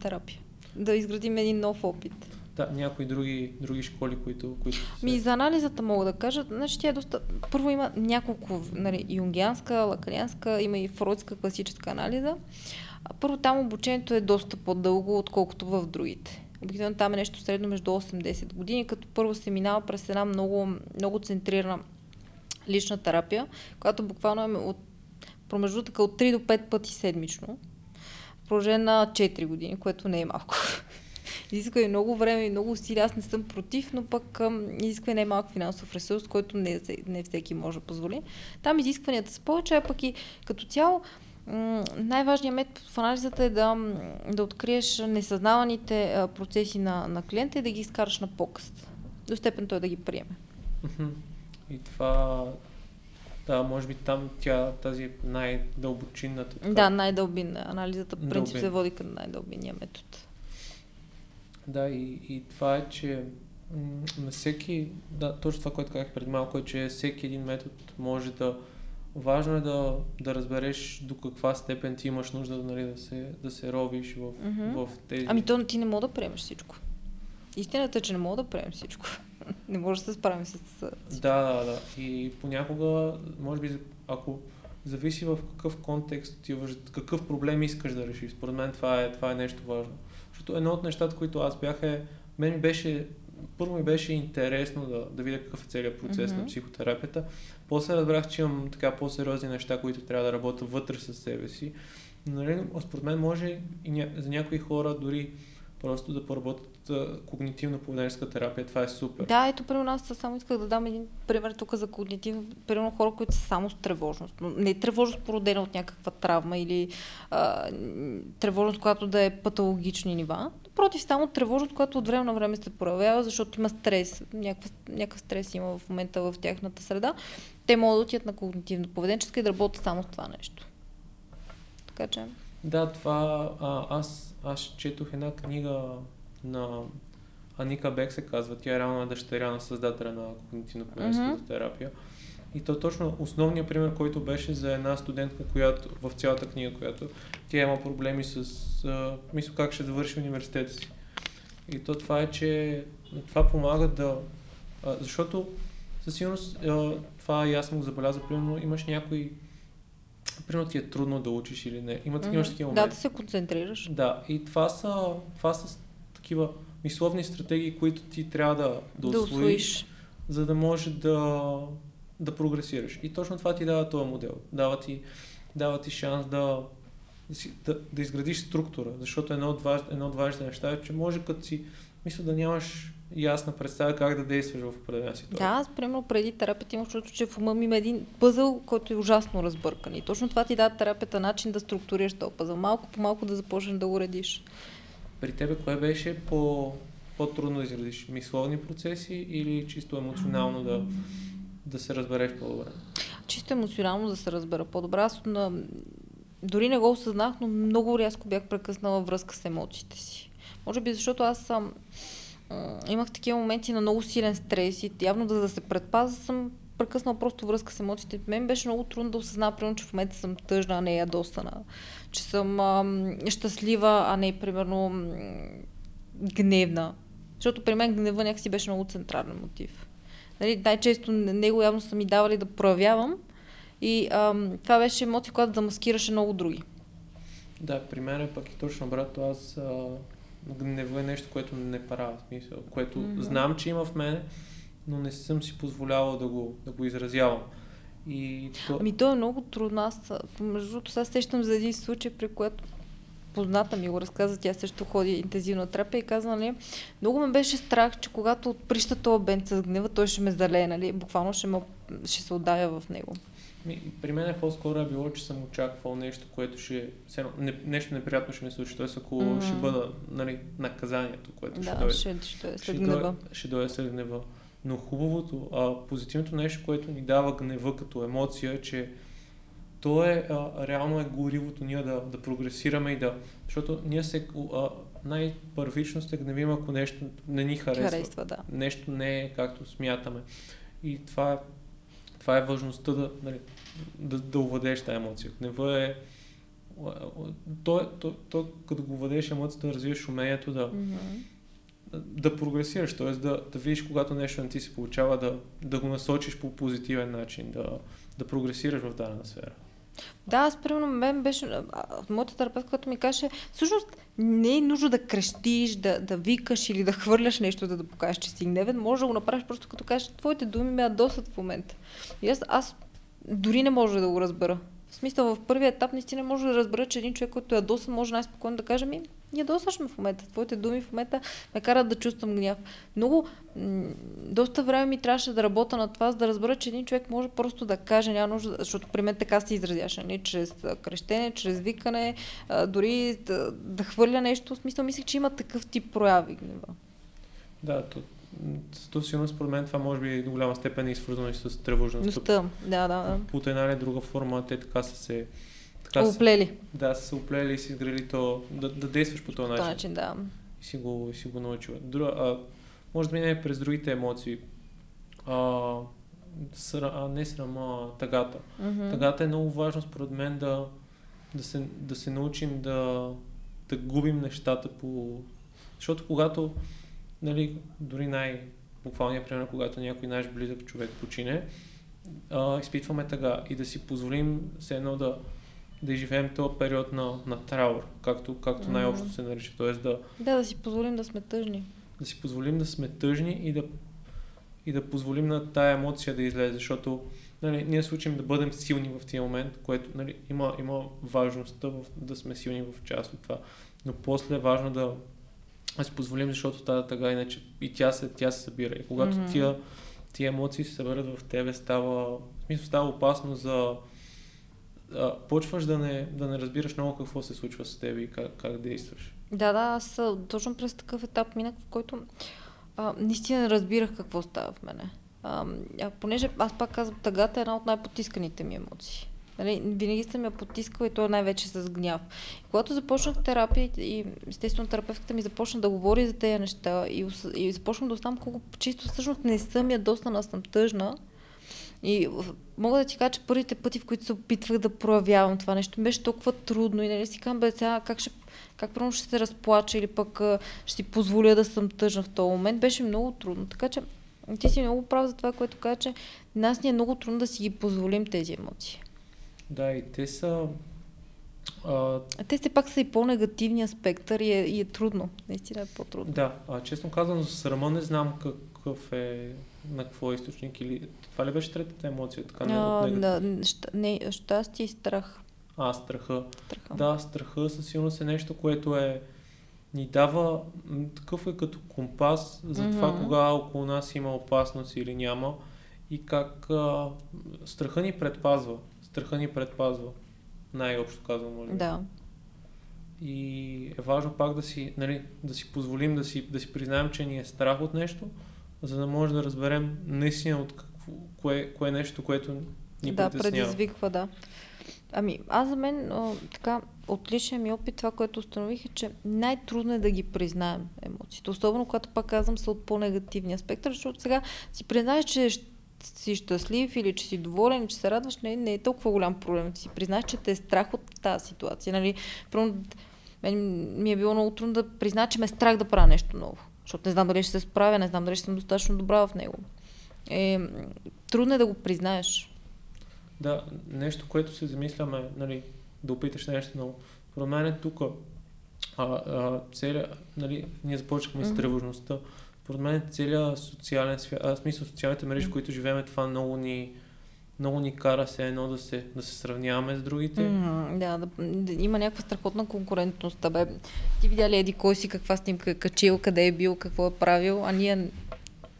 терапия. Да изградим един нов опит. Да, някои други, други школи, които... които се... Ми за анализата мога да кажа, значи тя е доста... Първо има няколко, нали, юнгианска, лакарианска, има и фройдска класическа анализа. Първо там обучението е доста по-дълго, отколкото в другите. Обикновено там е нещо средно между 8-10 години, като първо се минава през една много, много центрирана лична терапия, която буквално е от промеждутъка от 3 до 5 пъти седмично. Продължение на 4 години, което не е малко. Изисква и много време и много усилия. Аз не съм против, но пък изисква и най-малък финансов ресурс, който не, не всеки може да позволи. Там изискванията са повече, а пък и като цяло най-важният метод в анализата е да, да откриеш несъзнаваните процеси на, на клиента и да ги изкараш на показ. До степен той да ги приеме. И това, да, може би там тя, тази най-дълбочинната. Така... Да, най-дълбинна. Анализата по принцип се води към най-дълбинния метод. Да, и, и това е, че на всеки, да, точно това, което казах преди малко, е, че всеки един метод може да, важно е да, да разбереш до каква степен ти имаш нужда нали, да, се, да се робиш в, mm-hmm. в тези... Ами то ти не мога да приемеш всичко. Истината е, че не мога да приемем всичко. не може да се справим с всичко. Да, да, да. И понякога, може би, ако зависи в какъв контекст ти какъв проблем искаш да решиш. Според мен това е, това е нещо важно. Защото едно от нещата, които аз бях е, мен ми беше, първо ми беше интересно да, да видя какъв е целият процес mm-hmm. на психотерапията. После разбрах, че имам така по-сериозни неща, които трябва да работя вътре със себе си. Нали, според мен може и ня... за някои хора дори просто да поработят когнитивно-поведенческа терапия. Това е супер. Да, ето при нас само исках да дам един пример тук за когнитивно. Примерно хора, които са само с тревожност. Но не е тревожност породена от някаква травма или а, тревожност, която да е патологични нива. Против, само тревожност, която от време на време се проявява, защото има стрес. Някакъв, някакъв стрес има в момента в тяхната среда. Те могат да отидат на когнитивно-поведенческа и да работят само с това нещо. Така че... Да, това а, аз, аз четох една книга на Аника Бек се казва. Тя е реално е дъщеря на създателя на когнитивно поведенческата mm-hmm. терапия. И то точно основният пример, който беше за една студентка, която в цялата книга, която тя има проблеми с а, мисля как ще завърши университета си. И то това е, че това помага да... А, защото със сигурност а, това и аз съм го забелязал, примерно имаш някои примерно ти е трудно да учиш или не. Има такива, mm-hmm. такива моменти. Да, да се концентрираш. Да, и това са, това са такива мисловни стратегии, които ти трябва да, да, да освоиш, за да може да, да прогресираш. И точно това ти дава този модел. Дава ти, дава ти шанс да, да, да изградиш структура, защото едно от, важ, едно от важните неща е, че може като си мисля да нямаш ясна представа как да действаш в определена ситуация. Да, аз примерно преди терапията имах чувство, че в ума ми има един пъзъл, който е ужасно разбъркан. И точно това ти дава терапията начин да структурираш този пъзъл. Малко по малко да започнеш да го редиш. При тебе кое беше по, по-трудно да изградиш? Мисловни процеси или чисто емоционално да, да се разбереш по-добре? Чисто емоционално да се разбера по-добре. Аз на... дори не го осъзнах, но много рязко бях прекъснала връзка с емоциите си. Може би защото аз съм имах такива моменти на много силен стрес и явно да, да се предпаза съм прекъснал просто връзка с емоциите. Мен беше много трудно да осъзна, примерно, че в момента съм тъжна, а не ядосана. Че съм ам, щастлива, а не, примерно, гневна. Защото при мен гнева някакси беше много централен мотив. Нали, най-често него явно са ми давали да проявявам и ам, това беше емоция, която замаскираше много други. Да, при мен е пък и точно обратно. Аз а, гнева е нещо, което не правя смисъл, което mm-hmm. знам, че има в мен, но не съм си позволявал да го, да го изразявам. И то... Ами то е много трудно. Аз, между другото, сега сещам за един случай, при което позната ми го разказа, тя също ходи интензивна терапия и каза, нали, много ме беше страх, че когато отприща този бент с гнева, той ще ме залее, нали, буквално ще, ме, ще се отдавя в него. При мен е по-скоро е било, че съм очаквал нещо, което ще... Не, нещо неприятно ще ми случи. Тоест, ако mm-hmm. ще бъда нали, наказанието, което да, ще дойде. Ще, ще, е след гнева. Дойде, ще дойде след гнева. Но хубавото, а, позитивното нещо, което ни дава гнева като емоция, е, че то е, а, реално е горивото ние да, да прогресираме и да... Защото ние се... А, най-първично се гневим, ако нещо не ни харесва. харесва да. Нещо не е както смятаме. И това е това е важността да, нали, да, да увадеш тази емоция. Гнева е... То, то, то, като го владееш емоцията, да развиеш умението да, mm-hmm. да, да прогресираш, т.е. Да, да видиш когато нещо не ти се получава, да, да го насочиш по позитивен начин, да, да прогресираш в дадена сфера. Да, аз примерно мен беше, моята терапевт, която ми каже, всъщност не е нужно да крещиш, да, да викаш или да хвърляш нещо, за да покажеш, че си гневен. Може да го направиш просто като кажеш, твоите думи ме ядосат в момента. И аз, аз дори не може да го разбера. В смисъл, в първия етап наистина може да разбера, че един човек, който е ядосан, може най-спокойно да каже ми, ядосаш ме в момента. Твоите думи в момента ме карат да чувствам гняв. Много, доста време ми трябваше да работя на това, за да разбера, че един човек може просто да каже, няма нужда, защото при мен така се изразяше, не? Нали, чрез крещене, чрез викане, дори да, да хвърля нещо. В смисъл, мислех, че има такъв тип прояви гнева. Да, то, то според мен това може би до голяма степен е свързано и с тревожността. Да, да, да. По една или друга форма те така са се така оплели. Да, са се оплели и си изгрели то, да, да действаш по този начин. начин да. И си го, и си го научила. Друга, а, може да мине през другите емоции. А, сра, а не срама, тъгата. Mm-hmm. Тъгата е много важно според мен да, да, се, да се научим да, да губим нещата по... Защото когато, нали, дори най буквалния пример, когато някой наш близък човек почине, а, изпитваме тъга и да си позволим все едно да, да изживеем този период на, на траур, както, както най-общо се нарича. Тоест да, да, да си позволим да сме тъжни. Да си позволим да сме тъжни и да, и да позволим на тая емоция да излезе, защото нали, ние се учим да бъдем силни в този момент, което нали, има, има важността в, да сме силни в част от това. Но после е важно да, да си позволим, защото тази тъга иначе и тя се, тя се събира. И когато mm-hmm. тия, тия емоции се съберат в тебе, става, в смисъл става опасно за а, почваш да не, да не разбираш много какво се случва с теб и как, как действаш. Да, да, аз точно през такъв етап минах, в който а, наистина не разбирах какво става в мене. А, понеже аз пак казвам, тъгата е една от най-потисканите ми емоции. Нали, винаги съм я потискала и то най-вече с гняв. И когато започнах терапия и естествено терапевтката ми започна да говори за тези неща и, и започна да оставам колко чисто всъщност не съм я доста съм тъжна, и мога да ти кажа, че първите пъти, в които се опитвах да проявявам това нещо, беше толкова трудно и нали си казвам, бе, сега как ще, как първо ще се разплача или пък ще си позволя да съм тъжна в този момент, беше много трудно. Така че ти си много прав за това, което каза, че нас ни е много трудно да си ги позволим тези емоции. Да, и те са... А... Те все пак са и по-негативния спектър и е, и е трудно. Наистина е по-трудно. Да, а честно казвам, за срама не знам какъв е на какво е източник или това ли беше третата емоция? Така, не, а, да, не, щастие и страх. А, страха. страха. Да, страха със сигурност е нещо, което е ни дава, такъв е като компас за mm-hmm. това кога около нас има опасност или няма и как а, страха ни предпазва. Страха ни предпазва. Най-общо казвам, може Да. И е важно пак да си, нали, да си позволим да си, да си признаем, че ни е страх от нещо, за да може да разберем наистина от какво, кое, кое е нещо, което ни Да, предизвиква, да. Ами, аз за мен, о, така, от личния ми опит, това, което установих е, че най-трудно е да ги признаем емоциите. Особено когато пак казвам са от по-негативния спектър, защото сега си признаеш, че си щастлив или че си доволен, че се радваш, не, не е толкова голям проблем. Си признаеш, че те е страх от тази ситуация. Нали? Първо, мен ми е било много трудно да призна, че ме е страх да правя нещо ново. Защото не знам дали ще се справя, не знам дали ще съм достатъчно добра в него. Е, трудно е да го признаеш. Да, нещо, което се замисляме, нали, да опиташ нещо ново. Според мен е тук, а, а, целия, нали, ние започнахме mm-hmm. с тревожността. Според мен целият социален свят, а, смисъл социалните мрежи, mm-hmm. в които живеем, това много ни много ни кара се едно да се, да се сравняваме с другите. Mm, да, да, да, има някаква страхотна конкурентност. Бе, ти видя ли еди кой си каква снимка е качил, къде е бил, какво е правил, а ние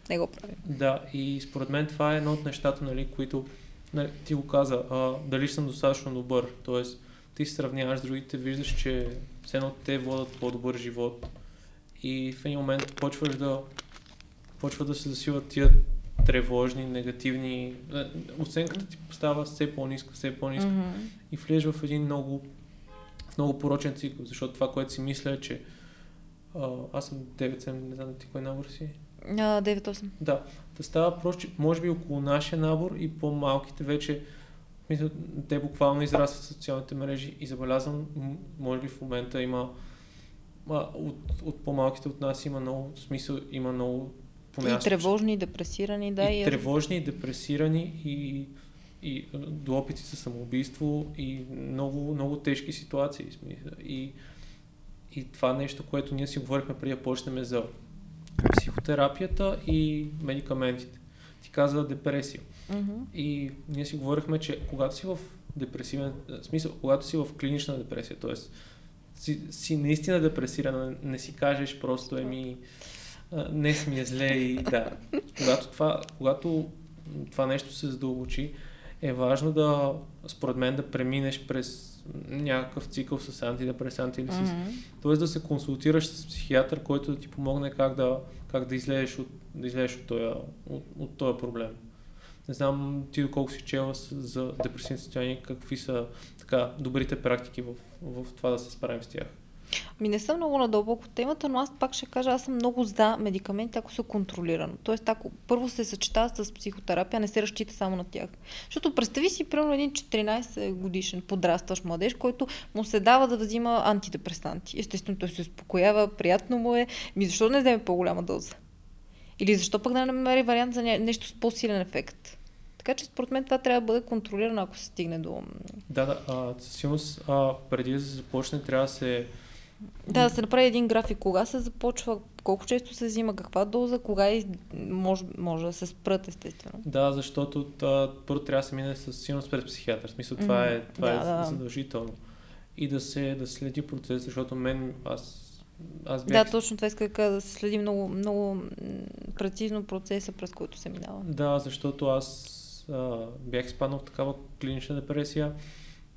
не го правим. Да, и според мен това е едно от нещата, нали, които нали, ти го каза, а, дали съм достатъчно добър. Тоест, ти се сравняваш с другите, виждаш, че все едно те водят по-добър живот. И в един момент почваш да почва да се засилват тия тревожни, негативни. Е, оценката ти става все по-ниска, все по-ниска. Mm-hmm. И влезеш в един много, в много порочен цикъл, защото това, което си мисля е, че а, аз съм 9-7, не знам ти кой набор си. Uh, 9-8. Да. Да става просто, може би около нашия набор и по-малките вече мисля, те буквално израстват в социалните мрежи и забелязвам, може би в момента има а, от, от по-малките от нас има много смисъл, има много и тревожни, и депресирани, да. И, и тревожни, и депресирани, и, и до опити за самоубийство, и много, много тежки ситуации. И, и това нещо, което ние си говорихме преди да почнем за психотерапията и медикаментите. Ти казва депресия. Mm-hmm. И ние си говорихме, че когато си в депресивен, смисъл, когато си в клинична депресия, т.е. Си, си наистина депресирана, не си кажеш просто еми днес ми е зле и да. Когато това, когато това нещо се задълбочи, е важно да, според мен, да преминеш през някакъв цикъл с антидепресанти или с... Mm-hmm. Тоест да се консултираш с психиатър, който да ти помогне как да, как да излезеш от, да излезеш от, този, от, от този проблем. Не знам ти доколко си чела за депресивни състояния, какви са така добрите практики в, в това да се справим с тях. Ми не съм много надълбоко темата, но аз пак ще кажа, аз съм много за медикаменти, ако са контролирано. Тоест, ако първо се съчетава с психотерапия, не се разчита само на тях. Защото представи си, примерно, един 14 годишен подрастващ младеж, който му се дава да взима антидепресанти. Естествено, той се успокоява, приятно му е. Ми защо не вземе по-голяма доза? Или защо пък да не намери вариант за нещо с по-силен ефект? Така че според мен това трябва да бъде контролирано, ако се стигне до... Да, да, а, със сигурност а, преди да се започне трябва да се да, да се направи един график, кога се започва, колко често се взима, каква доза, кога и може, може да се спрат, естествено. Да, защото първо трябва да се мине със силност пред психиатър. В смисъл, това е, това да, е да. задължително. И да се да следи процес, защото мен, аз аз бях... Да, точно това иска да се следи много, много прецизно процеса, през който се минава. Да, защото аз а, бях изпаднал в такава клинична депресия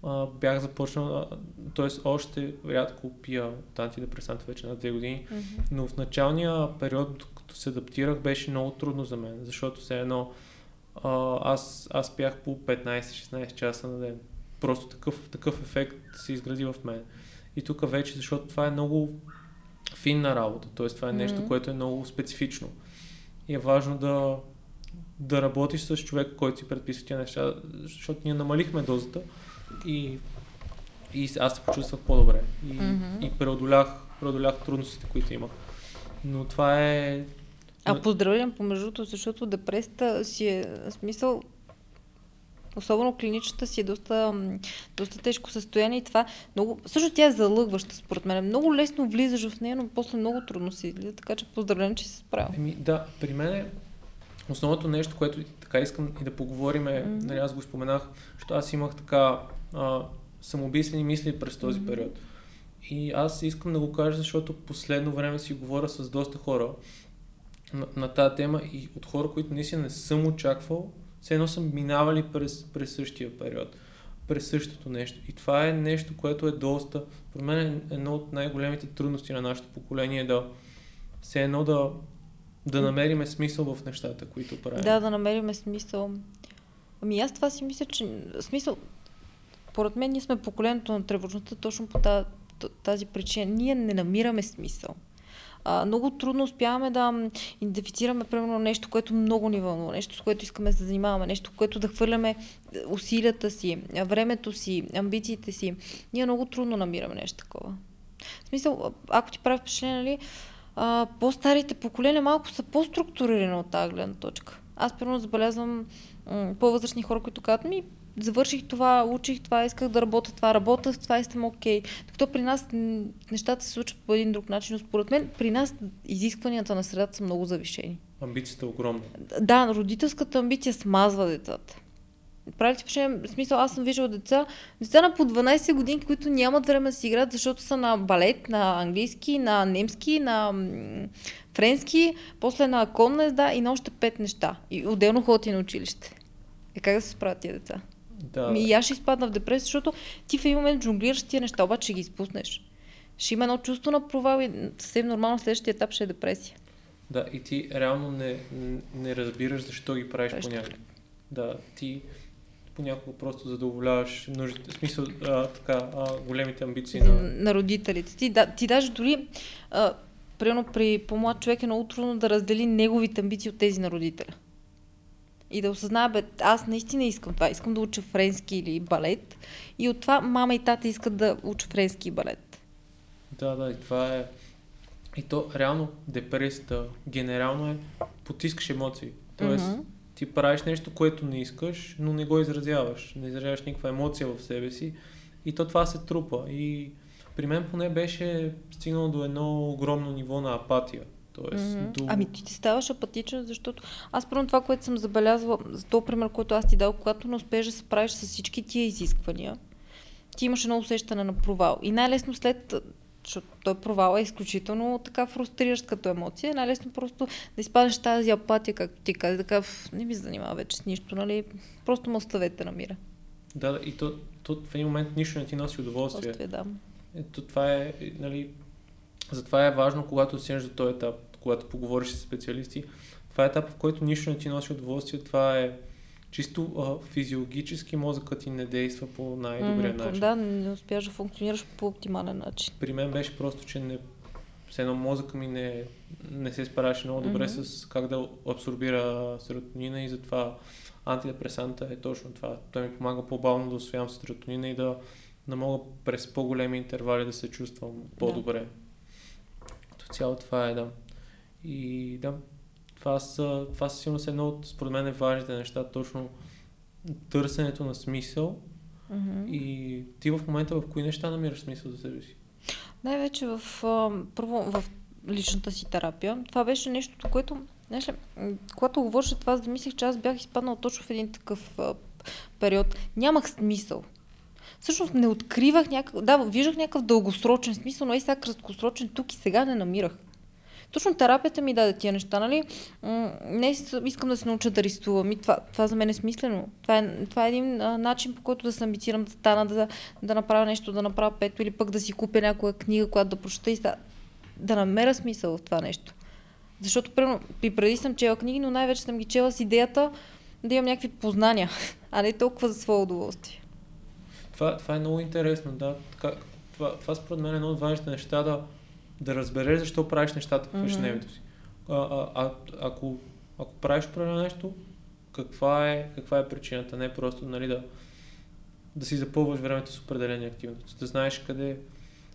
а, бях започнал, т.е. още рядко пия от антидепресант вече на две години, mm-hmm. но в началния период, като се адаптирах, беше много трудно за мен, защото все едно а, аз, аз пях по 15-16 часа на ден. Просто такъв, такъв ефект се изгради в мен. И тук вече, защото това е много финна работа, т.е. това е нещо, mm-hmm. което е много специфично. И е важно да, да работиш с човек, който си предписва тия неща, защото ние намалихме дозата, и, и аз се почувствах по-добре. И, mm-hmm. и преодолях, преодолях трудностите, които имах. Но това е... А поздравлям помежду защото депресията си е смисъл особено клиничната си е доста, доста тежко състояние и това много, също тя е залъгваща според мен. Много лесно влизаш в нея, но после много трудно си излиза, така че поздравлям, че се справя. Еми, да, при мен е основното нещо, което така искам и да поговорим, е, mm-hmm. нали, аз го споменах, защото аз имах така а, самоубийствени мисли през този mm-hmm. период. И аз искам да го кажа, защото последно време си говоря с доста хора на, на тази тема и от хора, които наистина не съм очаквал, все едно съм минавали през, през същия период, през същото нещо. И това е нещо, което е доста, при мен е едно от най-големите трудности на нашето поколение да все едно да, да намериме смисъл в нещата, които правим. Да, да намериме смисъл. Ами аз това си мисля, че смисъл, според мен ние сме поколението на тревожността точно по тази, причина. Ние не намираме смисъл. А, много трудно успяваме да идентифицираме, примерно, нещо, което много ни вълнува, нещо, с което искаме да се занимаваме, нещо, което да хвърляме усилията си, времето си, амбициите си. Ние много трудно намираме нещо такова. В смисъл, ако ти прави впечатление, нали, а, по-старите поколения малко са по-структурирани от тази гледна точка. Аз, примерно, забелязвам м- по-възрастни хора, които казват ми, завърших това, учих това, исках да работя това, работя това и съм окей. Okay. Докато при нас нещата се случват по един друг начин, но според мен при нас изискванията на средата са много завишени. Амбицията е огромна. Да, родителската амбиция смазва децата. Прави ти впечатление, в смисъл аз съм виждала деца, деца на по 12 години, които нямат време да си играят, защото са на балет, на английски, на немски, на френски, после на конна езда и на още пет неща. И отделно ходят и на училище. Е как да се справят тия деца? Да. Ми, и аз ще изпадна в депресия, защото ти в един момент джунглираш тия неща, обаче ги изпуснеш. Ще има едно чувство на провал и съвсем нормално следващия етап ще е депресия. Да, и ти реално не, не разбираш защо ги правиш Точно. понякога. Да, ти понякога просто задоволяваш нуждите, в смисъл а, така, а, големите амбиции на... на родителите. Ти, да, ти даже дори, а, примерно при по-млад човек е много трудно да раздели неговите амбиции от тези на родителя. И да осъзнае, бе, аз наистина искам това. Искам да уча френски или балет. И от това мама и тата искат да уча френски и балет. Да, да, и това е... И то реално депресията генерално е потискаш емоции. Тоест, mm-hmm. Ти правиш нещо, което не искаш, но не го изразяваш. Не изразяваш никаква емоция в себе си. И то това се трупа. И при мен поне беше стигнало до едно огромно ниво на апатия. Тоест, mm-hmm. до... Ами ти ти ставаш апатичен, защото аз първо това, което съм забелязала, за този пример, който аз ти дал, когато не успееш да се правиш с всички тия изисквания, ти имаш едно усещане на провал. И най-лесно след защото той провал е изключително така фрустриращ като емоция. Най-лесно просто да изпадаш тази апатия, както ти каза, така не ми занимава вече с нищо, нали? Просто ме оставете на мира. Да, и то, то в един момент нищо не ти носи удоволствие. Удоволствие, да. Ето това е, нали, затова е важно, когато стигнеш до този етап, когато поговориш с специалисти, това е етап, в който нищо не ти носи удоволствие, това е чисто а, физиологически мозъкът ти не действа по най-добрия mm, начин. Да, не успяш да функционираш по оптимален начин. При мен беше просто, че не, все едно мозъка ми не, не се справяше много добре mm-hmm. с как да абсорбира серотонина и затова антидепресанта е точно това. Той ми помага по-бавно да освоявам серотонина и да, да мога през по-големи интервали да се чувствам по-добре. Да. Като цяло това е, да. И да, това са, това са сигурно едно от, според мен, важните неща, точно търсенето на смисъл. Mm-hmm. И ти в момента в кои неща намираш смисъл за себе си? Най-вече в, първо, в личната си терапия. Това беше нещо, което, знаеш ли, когато говореше това, за да мислех, че аз бях изпаднал точно в един такъв а, период. Нямах смисъл. Всъщност не откривах някакъв, да, виждах някакъв дългосрочен смисъл, но и сега краткосрочен тук и сега не намирах. Точно терапията ми даде тия неща, нали? Не искам да се науча да рисувам и това, това за мен е смислено. Това е, това е един а, начин, по който да се амбицирам да стана, да, да направя нещо, да направя пето или пък да си купя някоя книга, която да прочета и да, да намеря смисъл в това нещо. Защото примерно, при преди съм чела книги, но най-вече съм ги чела с идеята да имам някакви познания, а не толкова за свое удоволствие. Това, това е много интересно, да. Това, това според мен е едно от важните неща да, да разбереш защо правиш нещата в ежедневието mm-hmm. си. А, а, а, ако, ако правиш определено нещо, каква е, каква е причината? Не просто нали, да, да си запълваш времето с определени активности. Да знаеш къде.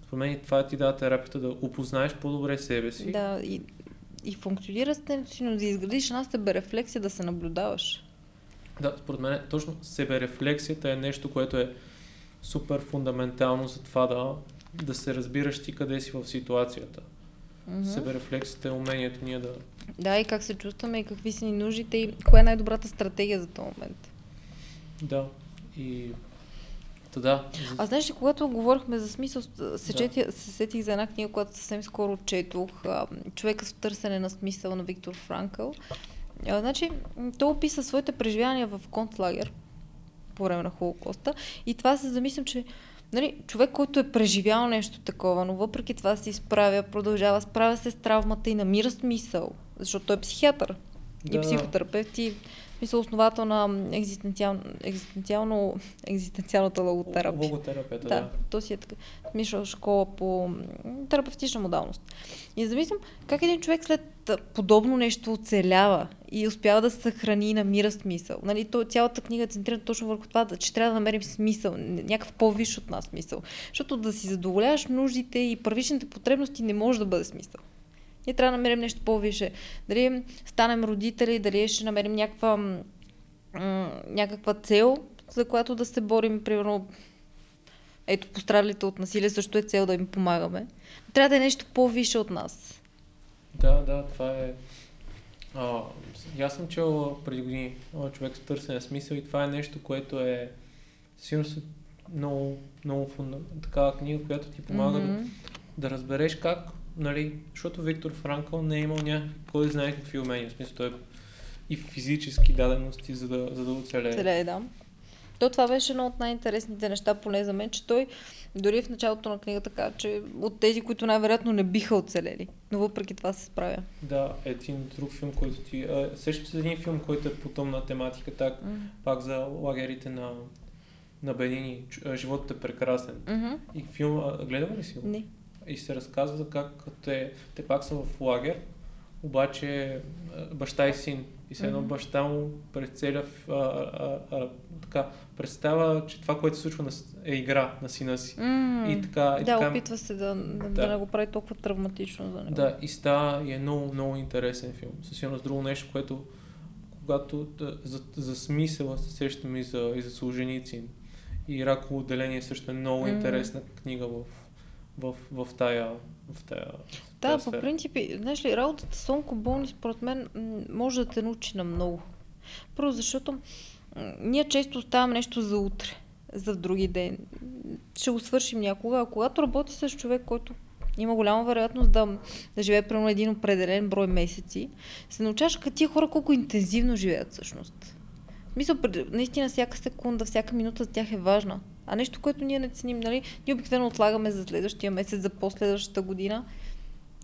Според мен това ти дава терапията да опознаеш по-добре себе си. Да, и, и функционира но да изградиш една себерефлексия, да се наблюдаваш. Да, според мен точно себерефлексията е нещо, което е супер фундаментално за това да да се разбираш ти къде си в ситуацията. Mm-hmm. Себерефлексията е умението ние да... Да, и как се чувстваме, и какви са ни нуждите, и коя е най-добрата стратегия за този момент. Да, и... Та да. А знаеш ли, когато говорихме за смисъл, се, да. чети, се сетих за една книга, която съвсем скоро четох, Човека с търсене на смисъл на Виктор Франкъл. А, значи, той описа своите преживявания в концлагер по време на Холокоста и това се замислям, че нали, човек, който е преживял нещо такова, но въпреки това се изправя, продължава, справя се с травмата и намира смисъл, защото той е психиатър да. и психотерапевт и мисля, основател на екзистенциално, екзистенциално, екзистенциалната логотерапия. Логотерапията, да. да. То си е така. Мисля, школа по терапевтична модалност. И замислям как един човек след подобно нещо оцелява и успява да се съхрани и намира смисъл. Нали, то, цялата книга е центрирана точно върху това, че трябва да намерим смисъл, някакъв по-виш от нас смисъл. Защото да си задоволяваш нуждите и първичните потребности не може да бъде смисъл. Ние трябва да намерим нещо по-више. Дали станем родители, дали ще намерим някаква, м- някаква цел, за която да се борим, примерно ето пострадалите от насилие също е цел да им помагаме. Трябва да е нещо по-више от нас. Да, да, това е А, аз съм чел преди години човек с търсене смисъл и това е нещо, което е сигурно много, много фунда, такава книга, която ти помага mm-hmm. да, да разбереш как, нали, защото Виктор Франкъл не е имал някакви, кой знае какви умения, в смисъл той е и физически дадености, за да, за да оцелее. Оцелее, да. То това беше едно от най-интересните неща, поне за мен, че той дори в началото на книгата така, че от тези, които най-вероятно не биха оцелели, но въпреки това се справя. Да, един друг филм, който ти... Сещам се един филм, който е потомна тематика, так, mm. пак за лагерите на, на Бенини. Животът е прекрасен. Mm-hmm. И филм, гледала ли си го? Не. И се разказва как те, те пак са в лагер, обаче баща и син и все едно mm-hmm. баща му през целия а, а, а, така, представя, че това, което се случва е игра на сина си. Mm-hmm. И така, и да, така, опитва се да, да, да. не го прави толкова травматично за него. Да, и става и е много, много интересен филм. Със сигурност друго нещо, което когато да, за, за смисъла се сещам и за, и за Солженицин. И раково отделение също е много mm-hmm. интересна книга в, в, в, тая в тая, Да, по принцип, знаеш ли, работата с онкоболни, според мен, може да те научи на много. Първо, защото ние често оставаме нещо за утре, за други ден. Ще го свършим някога, а когато работи с човек, който има голяма вероятност да, да живее примерно един определен брой месеци, се научаваш като тия хора колко интензивно живеят всъщност. Мисля, наистина всяка секунда, всяка минута за тях е важна. А нещо, което ние не ценим, нали? Ние обикновено отлагаме за следващия месец, за последващата година.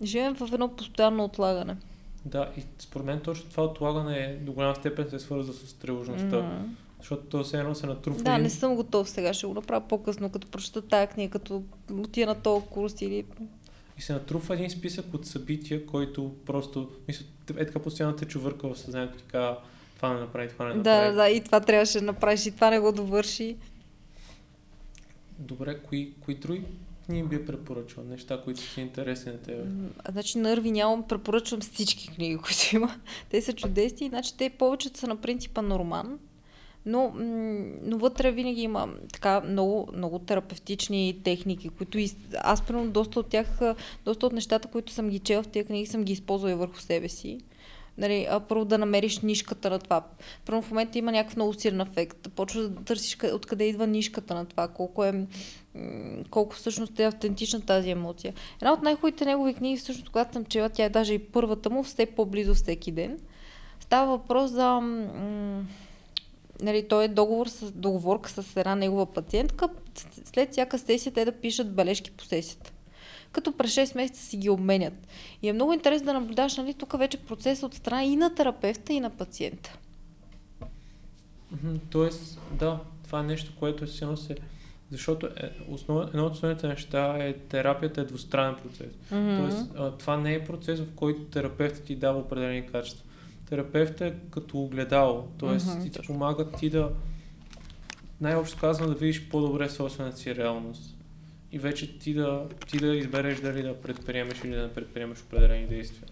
Живеем в едно постоянно отлагане. Да, и според мен точно това отлагане е до голяма степен се свързва с тревожността. Mm-hmm. Защото то все едно се натрупва. Да, не съм готов сега, ще го направя по-късно, като прочета тази книга, като отида на този курс или... И се натрупва един списък от събития, който просто, мисля, е така постоянно те чувърка в съзнанието, казва, това не направи, това не направи. Да, да, и това трябваше да направиш, и това не го довърши. Добре, кои, кои други книги би препоръчал? Неща, които са интересни на тебе? Значи Нърви нямам, препоръчвам всички книги, които има. Те са чудесни, значи те повечето са на принципа на роман, но, но вътре винаги има така много, много терапевтични техники, които и, аз примерно доста от тях, доста от нещата, които съм ги чел в тези книги, съм ги използвала върху себе си нали, а, първо да намериш нишката на това. Първо в момента има някакъв много силен ефект. Почваш да търсиш откъде идва нишката на това, колко е колко всъщност е автентична тази емоция. Една от най-хубавите негови книги, всъщност, когато съм чела, тя е даже и първата му, все по-близо всеки ден. Става въпрос за... М- нали, той е договор с, договорка с една негова пациентка. След всяка сесия те да пишат бележки по сесията като през 6 месеца си ги обменят. И е много интересно да наблюдаш, нали, тук вече процес от страна и на терапевта, и на пациента. Тоест, да, това е нещо, което силно се... Защото е, основ... едно от основните неща е терапията е двустранен процес. Mm-hmm. Тоест, а, това не е процес, в който терапевтът ти дава определени качества. Терапевтът е като огледало, т.е. Mm-hmm. ти ти помага ти да най-общо казвам да видиш по-добре собствената си реалност и вече ти да, ти да избереш дали да предприемеш или да не предприемеш определени действия.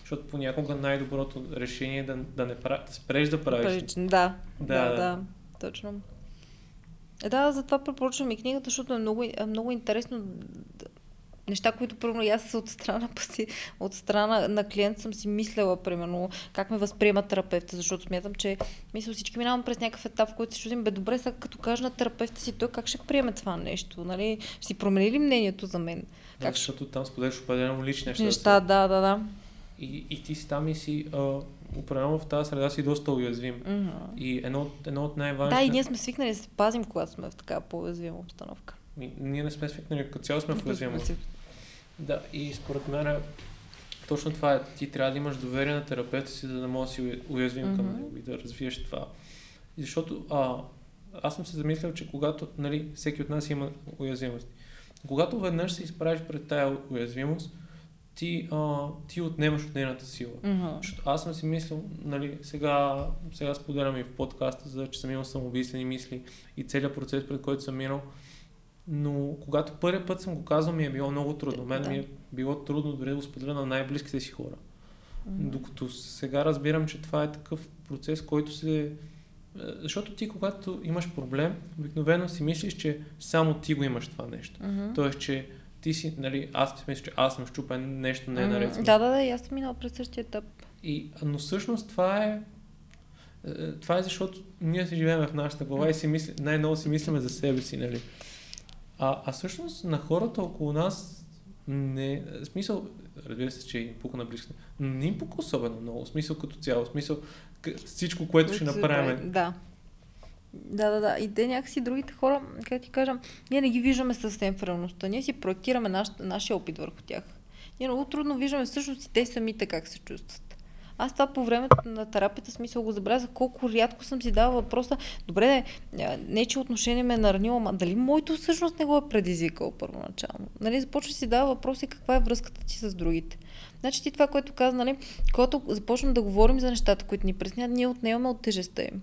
Защото понякога най-доброто решение е да, да не прави, да спреш да правиш. Да, да, да, да, точно. Е, да, затова препоръчвам и книгата, защото е много, е много интересно неща, които първо аз от страна, паси, от страна на клиент съм си мислела, примерно, как ме възприема терапевта, защото смятам, че мисля, всички минавам през някакъв етап, в който се чудим, бе, добре, сега като кажа на терапевта си, той как ще приеме това нещо, нали? Ще си промени ли мнението за мен? Да, как... защото там споделяш определено лични неща. Неща, да, да, да. И, и ти си там и си, а, определено в тази среда си доста уязвим. Mm-hmm. И едно, едно от най-важните... Да, и ние сме свикнали да се пазим, когато сме в такава по-уязвима обстановка. И, ние не сме свикнали, като цяло сме в уязвима. Да, и според мен точно това е. Ти трябва да имаш доверие на терапевта си, за да можеш да си уязвим mm-hmm. към него и да развиеш това. Защото а, аз съм се замислял, че когато нали, всеки от нас има уязвимост, когато веднъж се изправиш пред тая уязвимост, ти, а, ти отнемаш от нейната сила. Mm-hmm. Защото аз съм си мислил, нали, сега, сега споделям и в подкаста, за че съм имал самоубийствени мисли и целият процес, пред който съм минал, но когато първият път съм го казал, ми е било много трудно. Мен да. ми е било трудно дори да го споделя на най-близките си хора. Mm-hmm. Докато сега разбирам, че това е такъв процес, който се... Е, защото ти, когато имаш проблем, обикновено си мислиш, че само ти го имаш това нещо. Mm-hmm. Тоест, че ти си, нали, аз си мисля, че аз съм щупен, нещо не е наред. Mm-hmm. Да, да, да, аз съм минала през същия етап. И, но всъщност това е е, това е защото ние си живеем в нашата глава и си мисли, най-много си мислиме за себе си, нали? А, а всъщност на хората около нас не, в смисъл, разбира се, че им пука на близките, но не им пука особено много, в смисъл като цяло, в смисъл всичко, което ще направим. Да. Да, да, да. И те някакси другите хора, как ти кажа, ние не ги виждаме съвсем в реалността. Ние си проектираме наш, нашия опит върху тях. Ние много трудно виждаме всъщност и те самите как се чувстват. Аз това по време на терапията смисъл го забелязах колко рядко съм си дала въпроса. Добре, не, не че отношение ме е наранило, ама дали моето всъщност не го е предизвикал първоначално? Нали, започва си дава въпроси каква е връзката ти с другите. Значи ти това, което каза, нали, когато започнем да говорим за нещата, които ни преснят, ние отнемаме от тежестта им.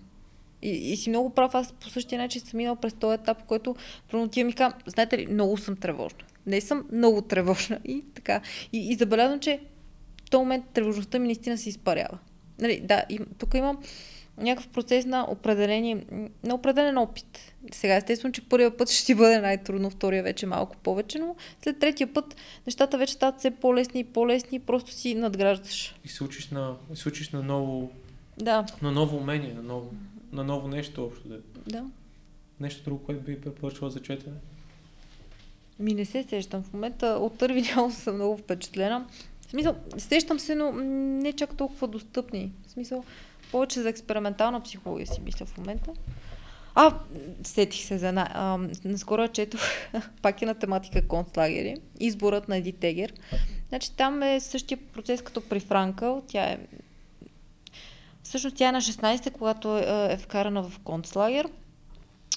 И, и си много прав, аз по същия начин съм минала през този етап, който първо ми казва, знаете ли, много съм тревожна. Не съм много тревожна. И така. И, и забелязвам, че този момент тревожността ми наистина се изпарява. Нали, да, и, тук имам някакъв процес на определение, на определен опит. Сега естествено, че първия път ще ти бъде най-трудно, втория вече малко повече, но след третия път нещата вече стават все по-лесни и по-лесни, просто си надграждаш. И се учиш на, и се учиш на ново, да. на ново умение, на ново, на ново нещо общо. Да. да. Нещо друго, което би препоръчала за четене? Ми не се сещам. В момента от Търви съм много впечатлена. В смисъл, сещам се, но не чак толкова достъпни. В смисъл, повече за експериментална психология си мисля в момента. А, сетих се за една. Наскоро четох пак е на тематика концлагери. Изборът на Еди Тегер. Значи там е същия процес като при Франкъл. Тя е Всъщност тя е на 16 когато е, е вкарана в концлагер.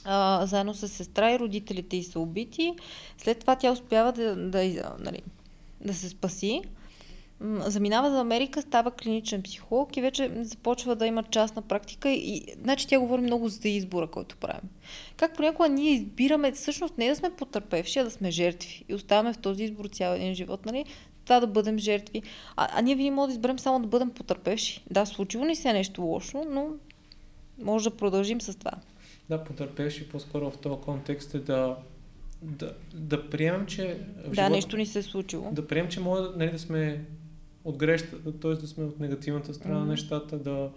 А, заедно с сестра и родителите й са убити. След това тя успява да, да, нали, да се спаси заминава за Америка, става клиничен психолог и вече започва да има частна практика и, значи тя говори много за избора, който правим. Как понякога ние избираме всъщност не да сме потърпевши, а да сме жертви и оставаме в този избор цял един живот, нали? Това да бъдем жертви. А, а ние винаги можем да изберем само да бъдем потърпевши. Да, случило ни се нещо лошо, но може да продължим с това. Да, потърпевши по-скоро в този контекст е да да, да приемем, че... Да, живот, нещо ни се е случило. Да приемем, че може нали, да сме от грешката, т.е. да сме от негативната страна mm-hmm. на нещата, да,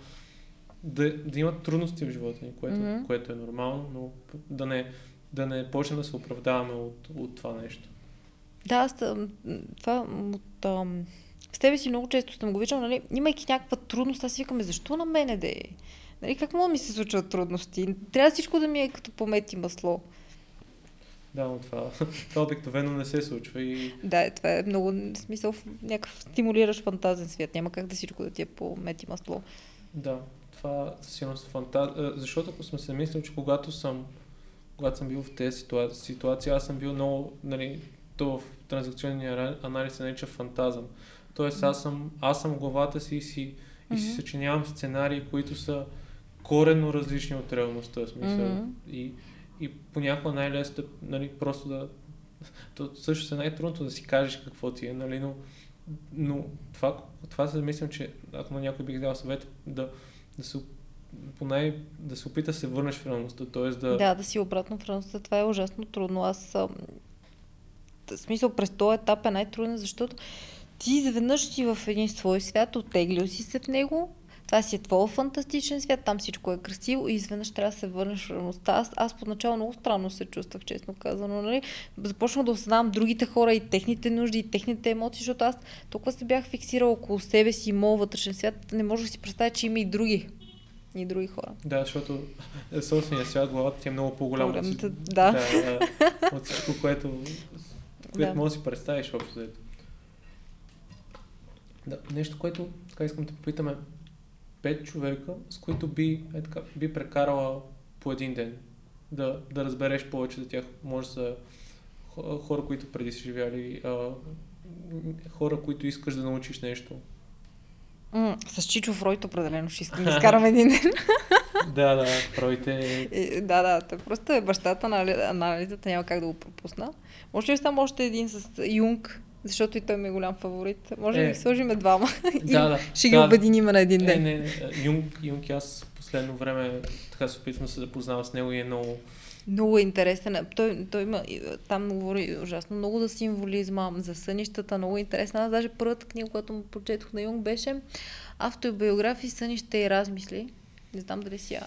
да, да имат трудности в живота ни, което, mm-hmm. което е нормално, но да не, да не почнем да се оправдаваме от, от това нещо. Да, аз това от, ам, с тебе си много често съм го виждал, нали, имайки някаква трудност, аз си викаме, защо на мене да е? Нали, как мога да ми се случват трудности? Трябва всичко да ми е като помети масло. Да, но това, това обикновено не се случва. И... Да, това е много смисъл, някакъв стимулираш фантазен свят. Няма как да всичко да ти е по мети масло. Да, това със сигурност фантазия. Защото ако сме се мислили, че когато съм, когато съм бил в тези ситуации, ситуации аз съм бил много, нали, то в транзакционния анализ се нарича фантазъм. Тоест аз съм, аз съм главата си и си, и си съчинявам сценарии, които са коренно различни от реалността. Смисъл. Mm-hmm. И и понякога най-лесно нали, просто да... То също е най-трудното да си кажеш какво ти е, нали, но, но това, това се мислям, че ако на някой бих дал съвет, да, да се поне да се опита да се върнеш в реалността, т.е. да... Да, да си обратно в реалността, това е ужасно трудно. Аз в смисъл през този етап е най-труден, защото ти изведнъж си в един свой свят, оттеглил си се в него, това си е твой фантастичен свят, там всичко е красиво и изведнъж трябва да се върнеш в реалността. Аз, аз поначало много странно се чувствах, честно казано. Нали? Започнах да осъзнавам другите хора и техните нужди, и техните емоции, защото аз толкова се бях фиксирала около себе си и моят вътрешен свят, не можех да си представя, че има и други и други хора. Да, защото собствения свят, главата ти е много по-голяма от, да. Да, от всичко, което, което да. можеш да си представиш общо. Да, нещо, което така искам да попитаме пет човека, с които би, е така, би прекарала по един ден. Да, да разбереш повече за тях. Може са хора, които преди са живяли, а, хора, които искаш да научиш нещо. Mm, с Чичо Фройд определено ще искам да изкарам един ден. да, да, Фройд е... Да, да, той просто е бащата на анализата, няма как да го пропусна. Може ли да още един с Юнг? Защото и той ми е голям фаворит. Може е, да ги сложим двама и да, да, ще да, ги обединим на един ден. Не, не, не. Юнг, Юнг аз последно време така се опитвам да се запознава с него и е много... Много е интересен. Той, той има, там говори ужасно много за символизма, за сънищата, много интересна. Аз даже първата книга, която му прочетох на Юнг беше автобиографии, сънища и размисли. Не знам дали си я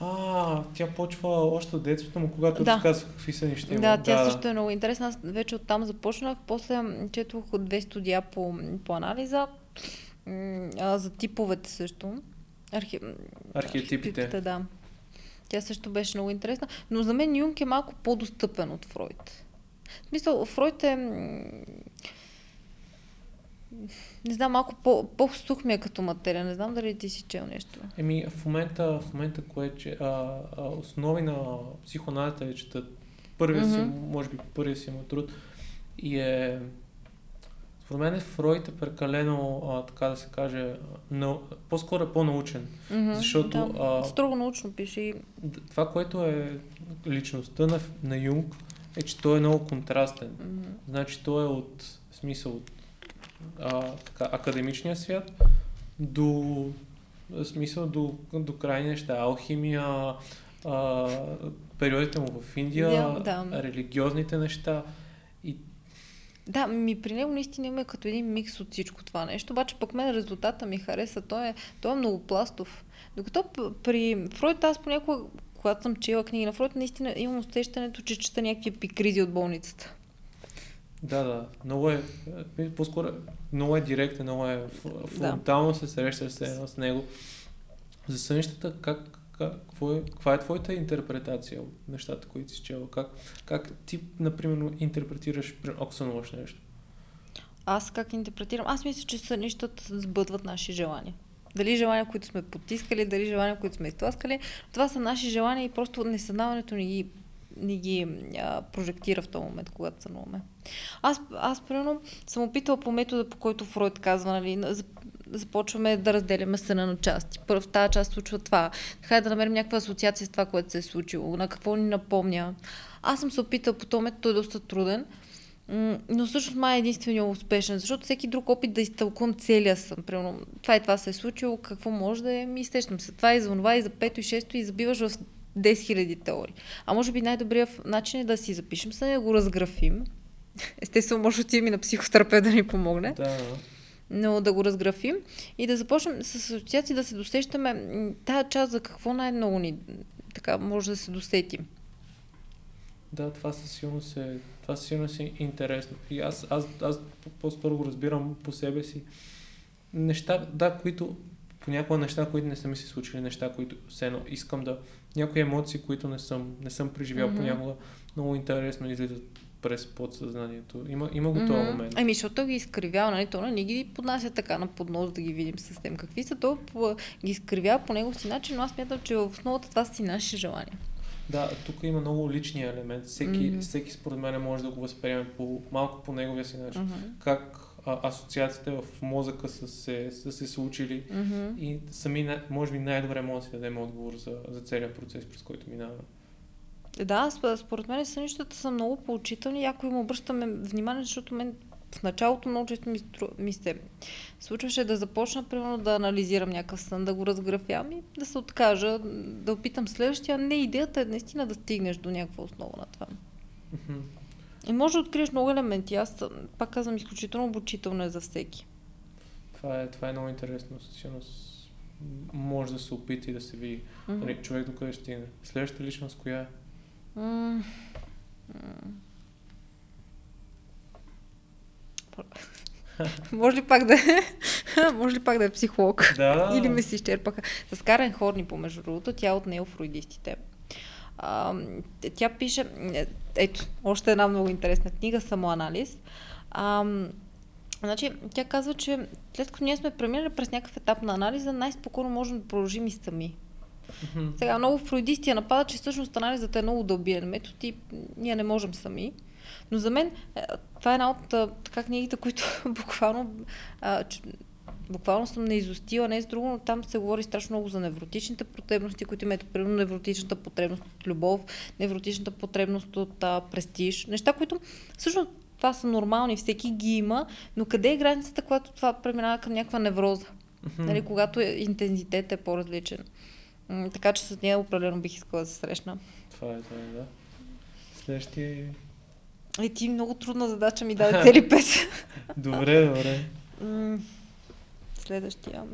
а, тя почва още от детството му, когато да. разказах какви са неща. Да, тя да. също е много интересна. Аз вече оттам започнах. После четох две студия по, по анализа. А, за типовете също. Архи... Архетипите. Да. Тя също беше много интересна. Но за мен Юнг е малко по-достъпен от Фройд. В смисъл, Фройд е не знам, малко по, по-сух ми е като материя. Не знам дали ти си чел нещо. Еми, в момента, в момента кое, че а, а, основи на психоанализата е четат първия mm-hmm. си, може би първия си му труд и е според мен Фройд е прекалено, а, така да се каже, на, по-скоро е по-научен. Mm-hmm, защото... Да. А, Строго научно пише и... Това, което е личността на, на Юнг, е, че той е много контрастен. Mm-hmm. Значи той е от смисъл от а, така, академичния свят до смисъл до, до крайни неща. Алхимия, а, периодите му в Индия, да, да. религиозните неща. И... Да, ми при него наистина има като един микс от всичко това нещо, обаче пък мен резултата ми хареса. Той е, той е многопластов. Докато при Фройд аз понякога, когато съм чела книги на Фройд, наистина имам усещането, че чета някакви пикризи от болницата. Да, да. Много е, е, по-скоро, много е директен, много е фронтално да. се среща с, с него. За сънищата, как, как, какво е, каква е твоята интерпретация от нещата, които си чела? Как, как ти, например, интерпретираш, ако сънуваш нещо? Аз как интерпретирам? Аз мисля, че сънищата сбъдват наши желания. Дали желания, които сме потискали, дали желания, които сме изтласкали. Това са наши желания и просто несъзнаването ни ги ни ги а, прожектира в този момент, когато сънуваме. Аз, аз примерно, съм опитала по метода, по който Фройд казва, нали, започваме да разделяме съна на части. Първо в тази част случва това. Хайде да намерим някаква асоциация с това, което се е случило, на какво ни напомня. Аз съм се опитала по този метод, той е доста труден, но всъщност май е единствено успешен, защото всеки друг опит да изтълкувам целия сън. Примерно, това и това се е случило, какво може да е, ми изтещам се. Това и за това, и за пето, и шесто, и забиваш в 10 000 теории. А може би най-добрият начин е да си запишем, сега да го разграфим. Естествено, може да отидем и на психотерапевт да ни помогне. Да. Но да го разграфим и да започнем с асоциации да се досещаме тази част за какво най-много ни така може да се досетим. Да, това със сигурност е, това със сигурност е интересно. И аз, аз, аз по-скоро го разбирам по себе си. Неща, да, които понякога неща, които не са ми се случили, неща, които все едно искам да... Някои емоции, които не съм, не съм преживял mm-hmm. понякога, много интересно излизат през подсъзнанието. Има, има го mm-hmm. този момент. Ами, защото ги изкривява, нали? То не ги поднася така на поднос да ги видим съвсем какви са. То ги изкривява по него си начин, но аз мятам, че в основата това са си наши желания. Да, тук има много личния елемент. Всеки, mm-hmm. всеки според мен може да го възприеме по, малко по неговия си начин. Mm-hmm. Как а, асоциациите в мозъка са се, са се случили mm-hmm. и сами, може би най-добре може да си дадем отговор за, за целият процес, през който минаваме. Да, според мен сънищата са много поучителни. Ако им обръщаме внимание, защото мен в началото много често ми, ми се случваше да започна, примерно, да анализирам някакъв сън, да го разграфявам и да се откажа, да опитам следващия. Не, идеята е наистина да стигнеш до някаква основа на това. Mm-hmm. И може да откриеш много елементи. Аз пак казвам, изключително обучително е за всеки. Това е, това е много интересно. Сигурно може да се опита и да се види mm-hmm. човек до къде ще стигне. Следващата личност коя е? Mm-hmm. може ли пак да е, може ли пак да е психолог? Да. Или ме си изчерпаха. С Карен Хорни, по между другото, тя е от неофруидистите. А, тя пише, ето, още една много интересна книга, самоанализ. А, значи, тя казва, че след като ние сме преминали през някакъв етап на анализа, най-спокойно можем да продължим и сами. Mm-hmm. Сега много фруидисти я нападат, че всъщност анализът е много дълбиен метод и ние не можем сами. Но за мен е, това е една от така книгите, които буквално а, буквално съм наизустила, не с друго, но там се говори страшно много за невротичните потребности, които имат, примерно невротичната потребност от любов, невротичната потребност от а, престиж, неща, които всъщност това са нормални, всеки ги има, но къде е границата, когато това преминава към някаква невроза? Mm-hmm. Нали, когато е, интензитет е по-различен. М- така че с нея определено бих искала да се срещна. Това е, това е, да. Следващия... И ти много трудна задача ми даде цели пет. добре, добре. Следващия.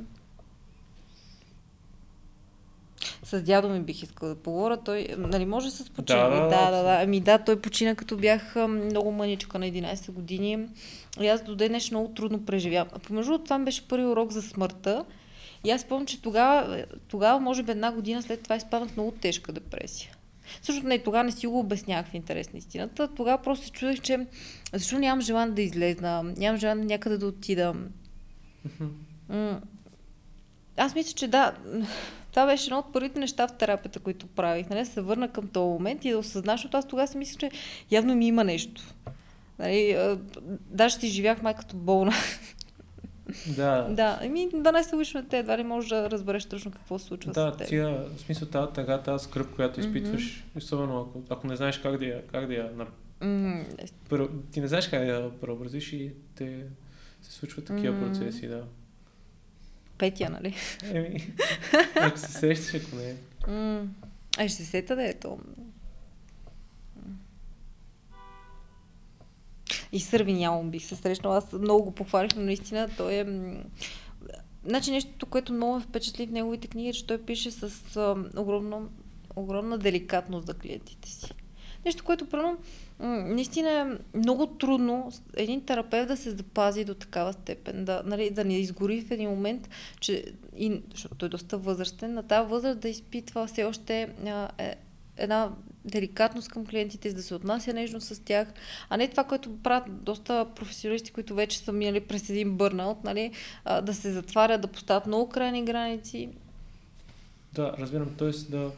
с дядо ми бих искала да поговоря. Той, нали, може с почина. Да, да, да, да, да. Ами да, той почина като бях много мъничка на 11 години. И аз до ден нещо много трудно преживявам. А помежду това беше първи урок за смъртта. И аз спомням, че тогава, тогава, може би една година след това изпаднах много тежка депресия. Също не, тогава не си го обяснявах в интерес на истината. Тогава просто се чудех, че защо нямам желание да излезна, нямам желание някъде да отида. Аз мисля, че да, това беше едно от първите неща в терапията, които правих. Нали? се върна към този момент и да осъзнаш, защото аз тогава си мисля, че явно ми има нещо. Нали, даже си живях май като болна. Да. Да, еми 12 годишно те едва ли можеш да разбереш точно какво се случва да, с теб. тия, в смисъл тази тъга, тази скръп, която изпитваш, mm-hmm. особено ако, ако не знаеш как да я, как да я mm-hmm. ти не знаеш как да я преобразиш и те се случват такива mm-hmm. процеси, да. Петя, нали? Еми, ако се сещаш, ако не. Mm. Ай, ще се сета да е то. И Сърви нямам бих се срещнала. Аз много го похвалих, но наистина той е... Значи нещо, което много ме впечатли в неговите книги, е, че той пише с а, огромно, огромна деликатност за клиентите си. Нещо, което прено, наистина е много трудно един терапевт да се запази до такава степен, да, нали, да не изгори в един момент, че, и, защото е доста възрастен, на тази възраст да изпитва все още а, е, една деликатност към клиентите, да се отнася нежно с тях, а не това, което правят доста професионалисти, които вече са минали през един бърнаут, нали, да се затварят, да поставят много крайни граници. Да, разбирам. Тоест да,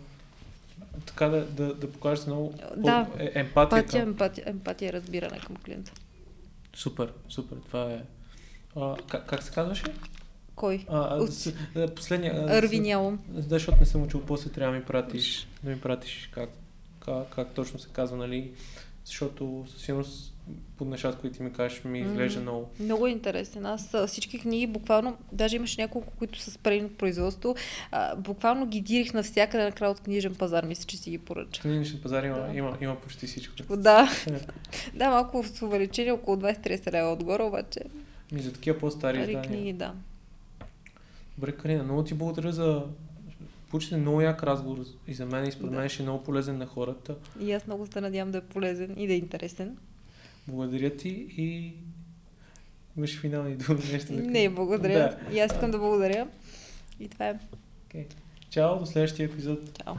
така да, да, да покажеш много да, е, емпатия. Емпатия, към... емпатия, емпатия, разбиране към клиента. Супер, супер. Това е. А, как, как се казваше? Кой? А, От... с, последния. Да, защото не съм учил, после трябва да ми пратиш, да ми пратиш как, как, как точно се казва, нали? Защото със сигурност под нещата, които ти ми кажеш, ми изглежда много. Много е интересен. Аз всички книги, буквално, даже имаше няколко, които са спрени от производство, а, буквално ги дирих навсякъде на край от книжен пазар. Мисля, че си ги поръча. Книжен пазар има, да. има, има почти всичко. Да. да, малко с увеличение, около 20-30 лева отгоре, обаче. Ми за такива по-стари издания. книги, да. Добре, Карина, много ти благодаря за Получите много як разговор и за мен и според мен ще е много полезен на хората. И аз много се надявам да е полезен и да е интересен. Благодаря ти и имаш финални думи нещо да Не, благодаря. Да. И аз искам да благодаря. И това е. Okay. Чао, до следващия епизод. Чао.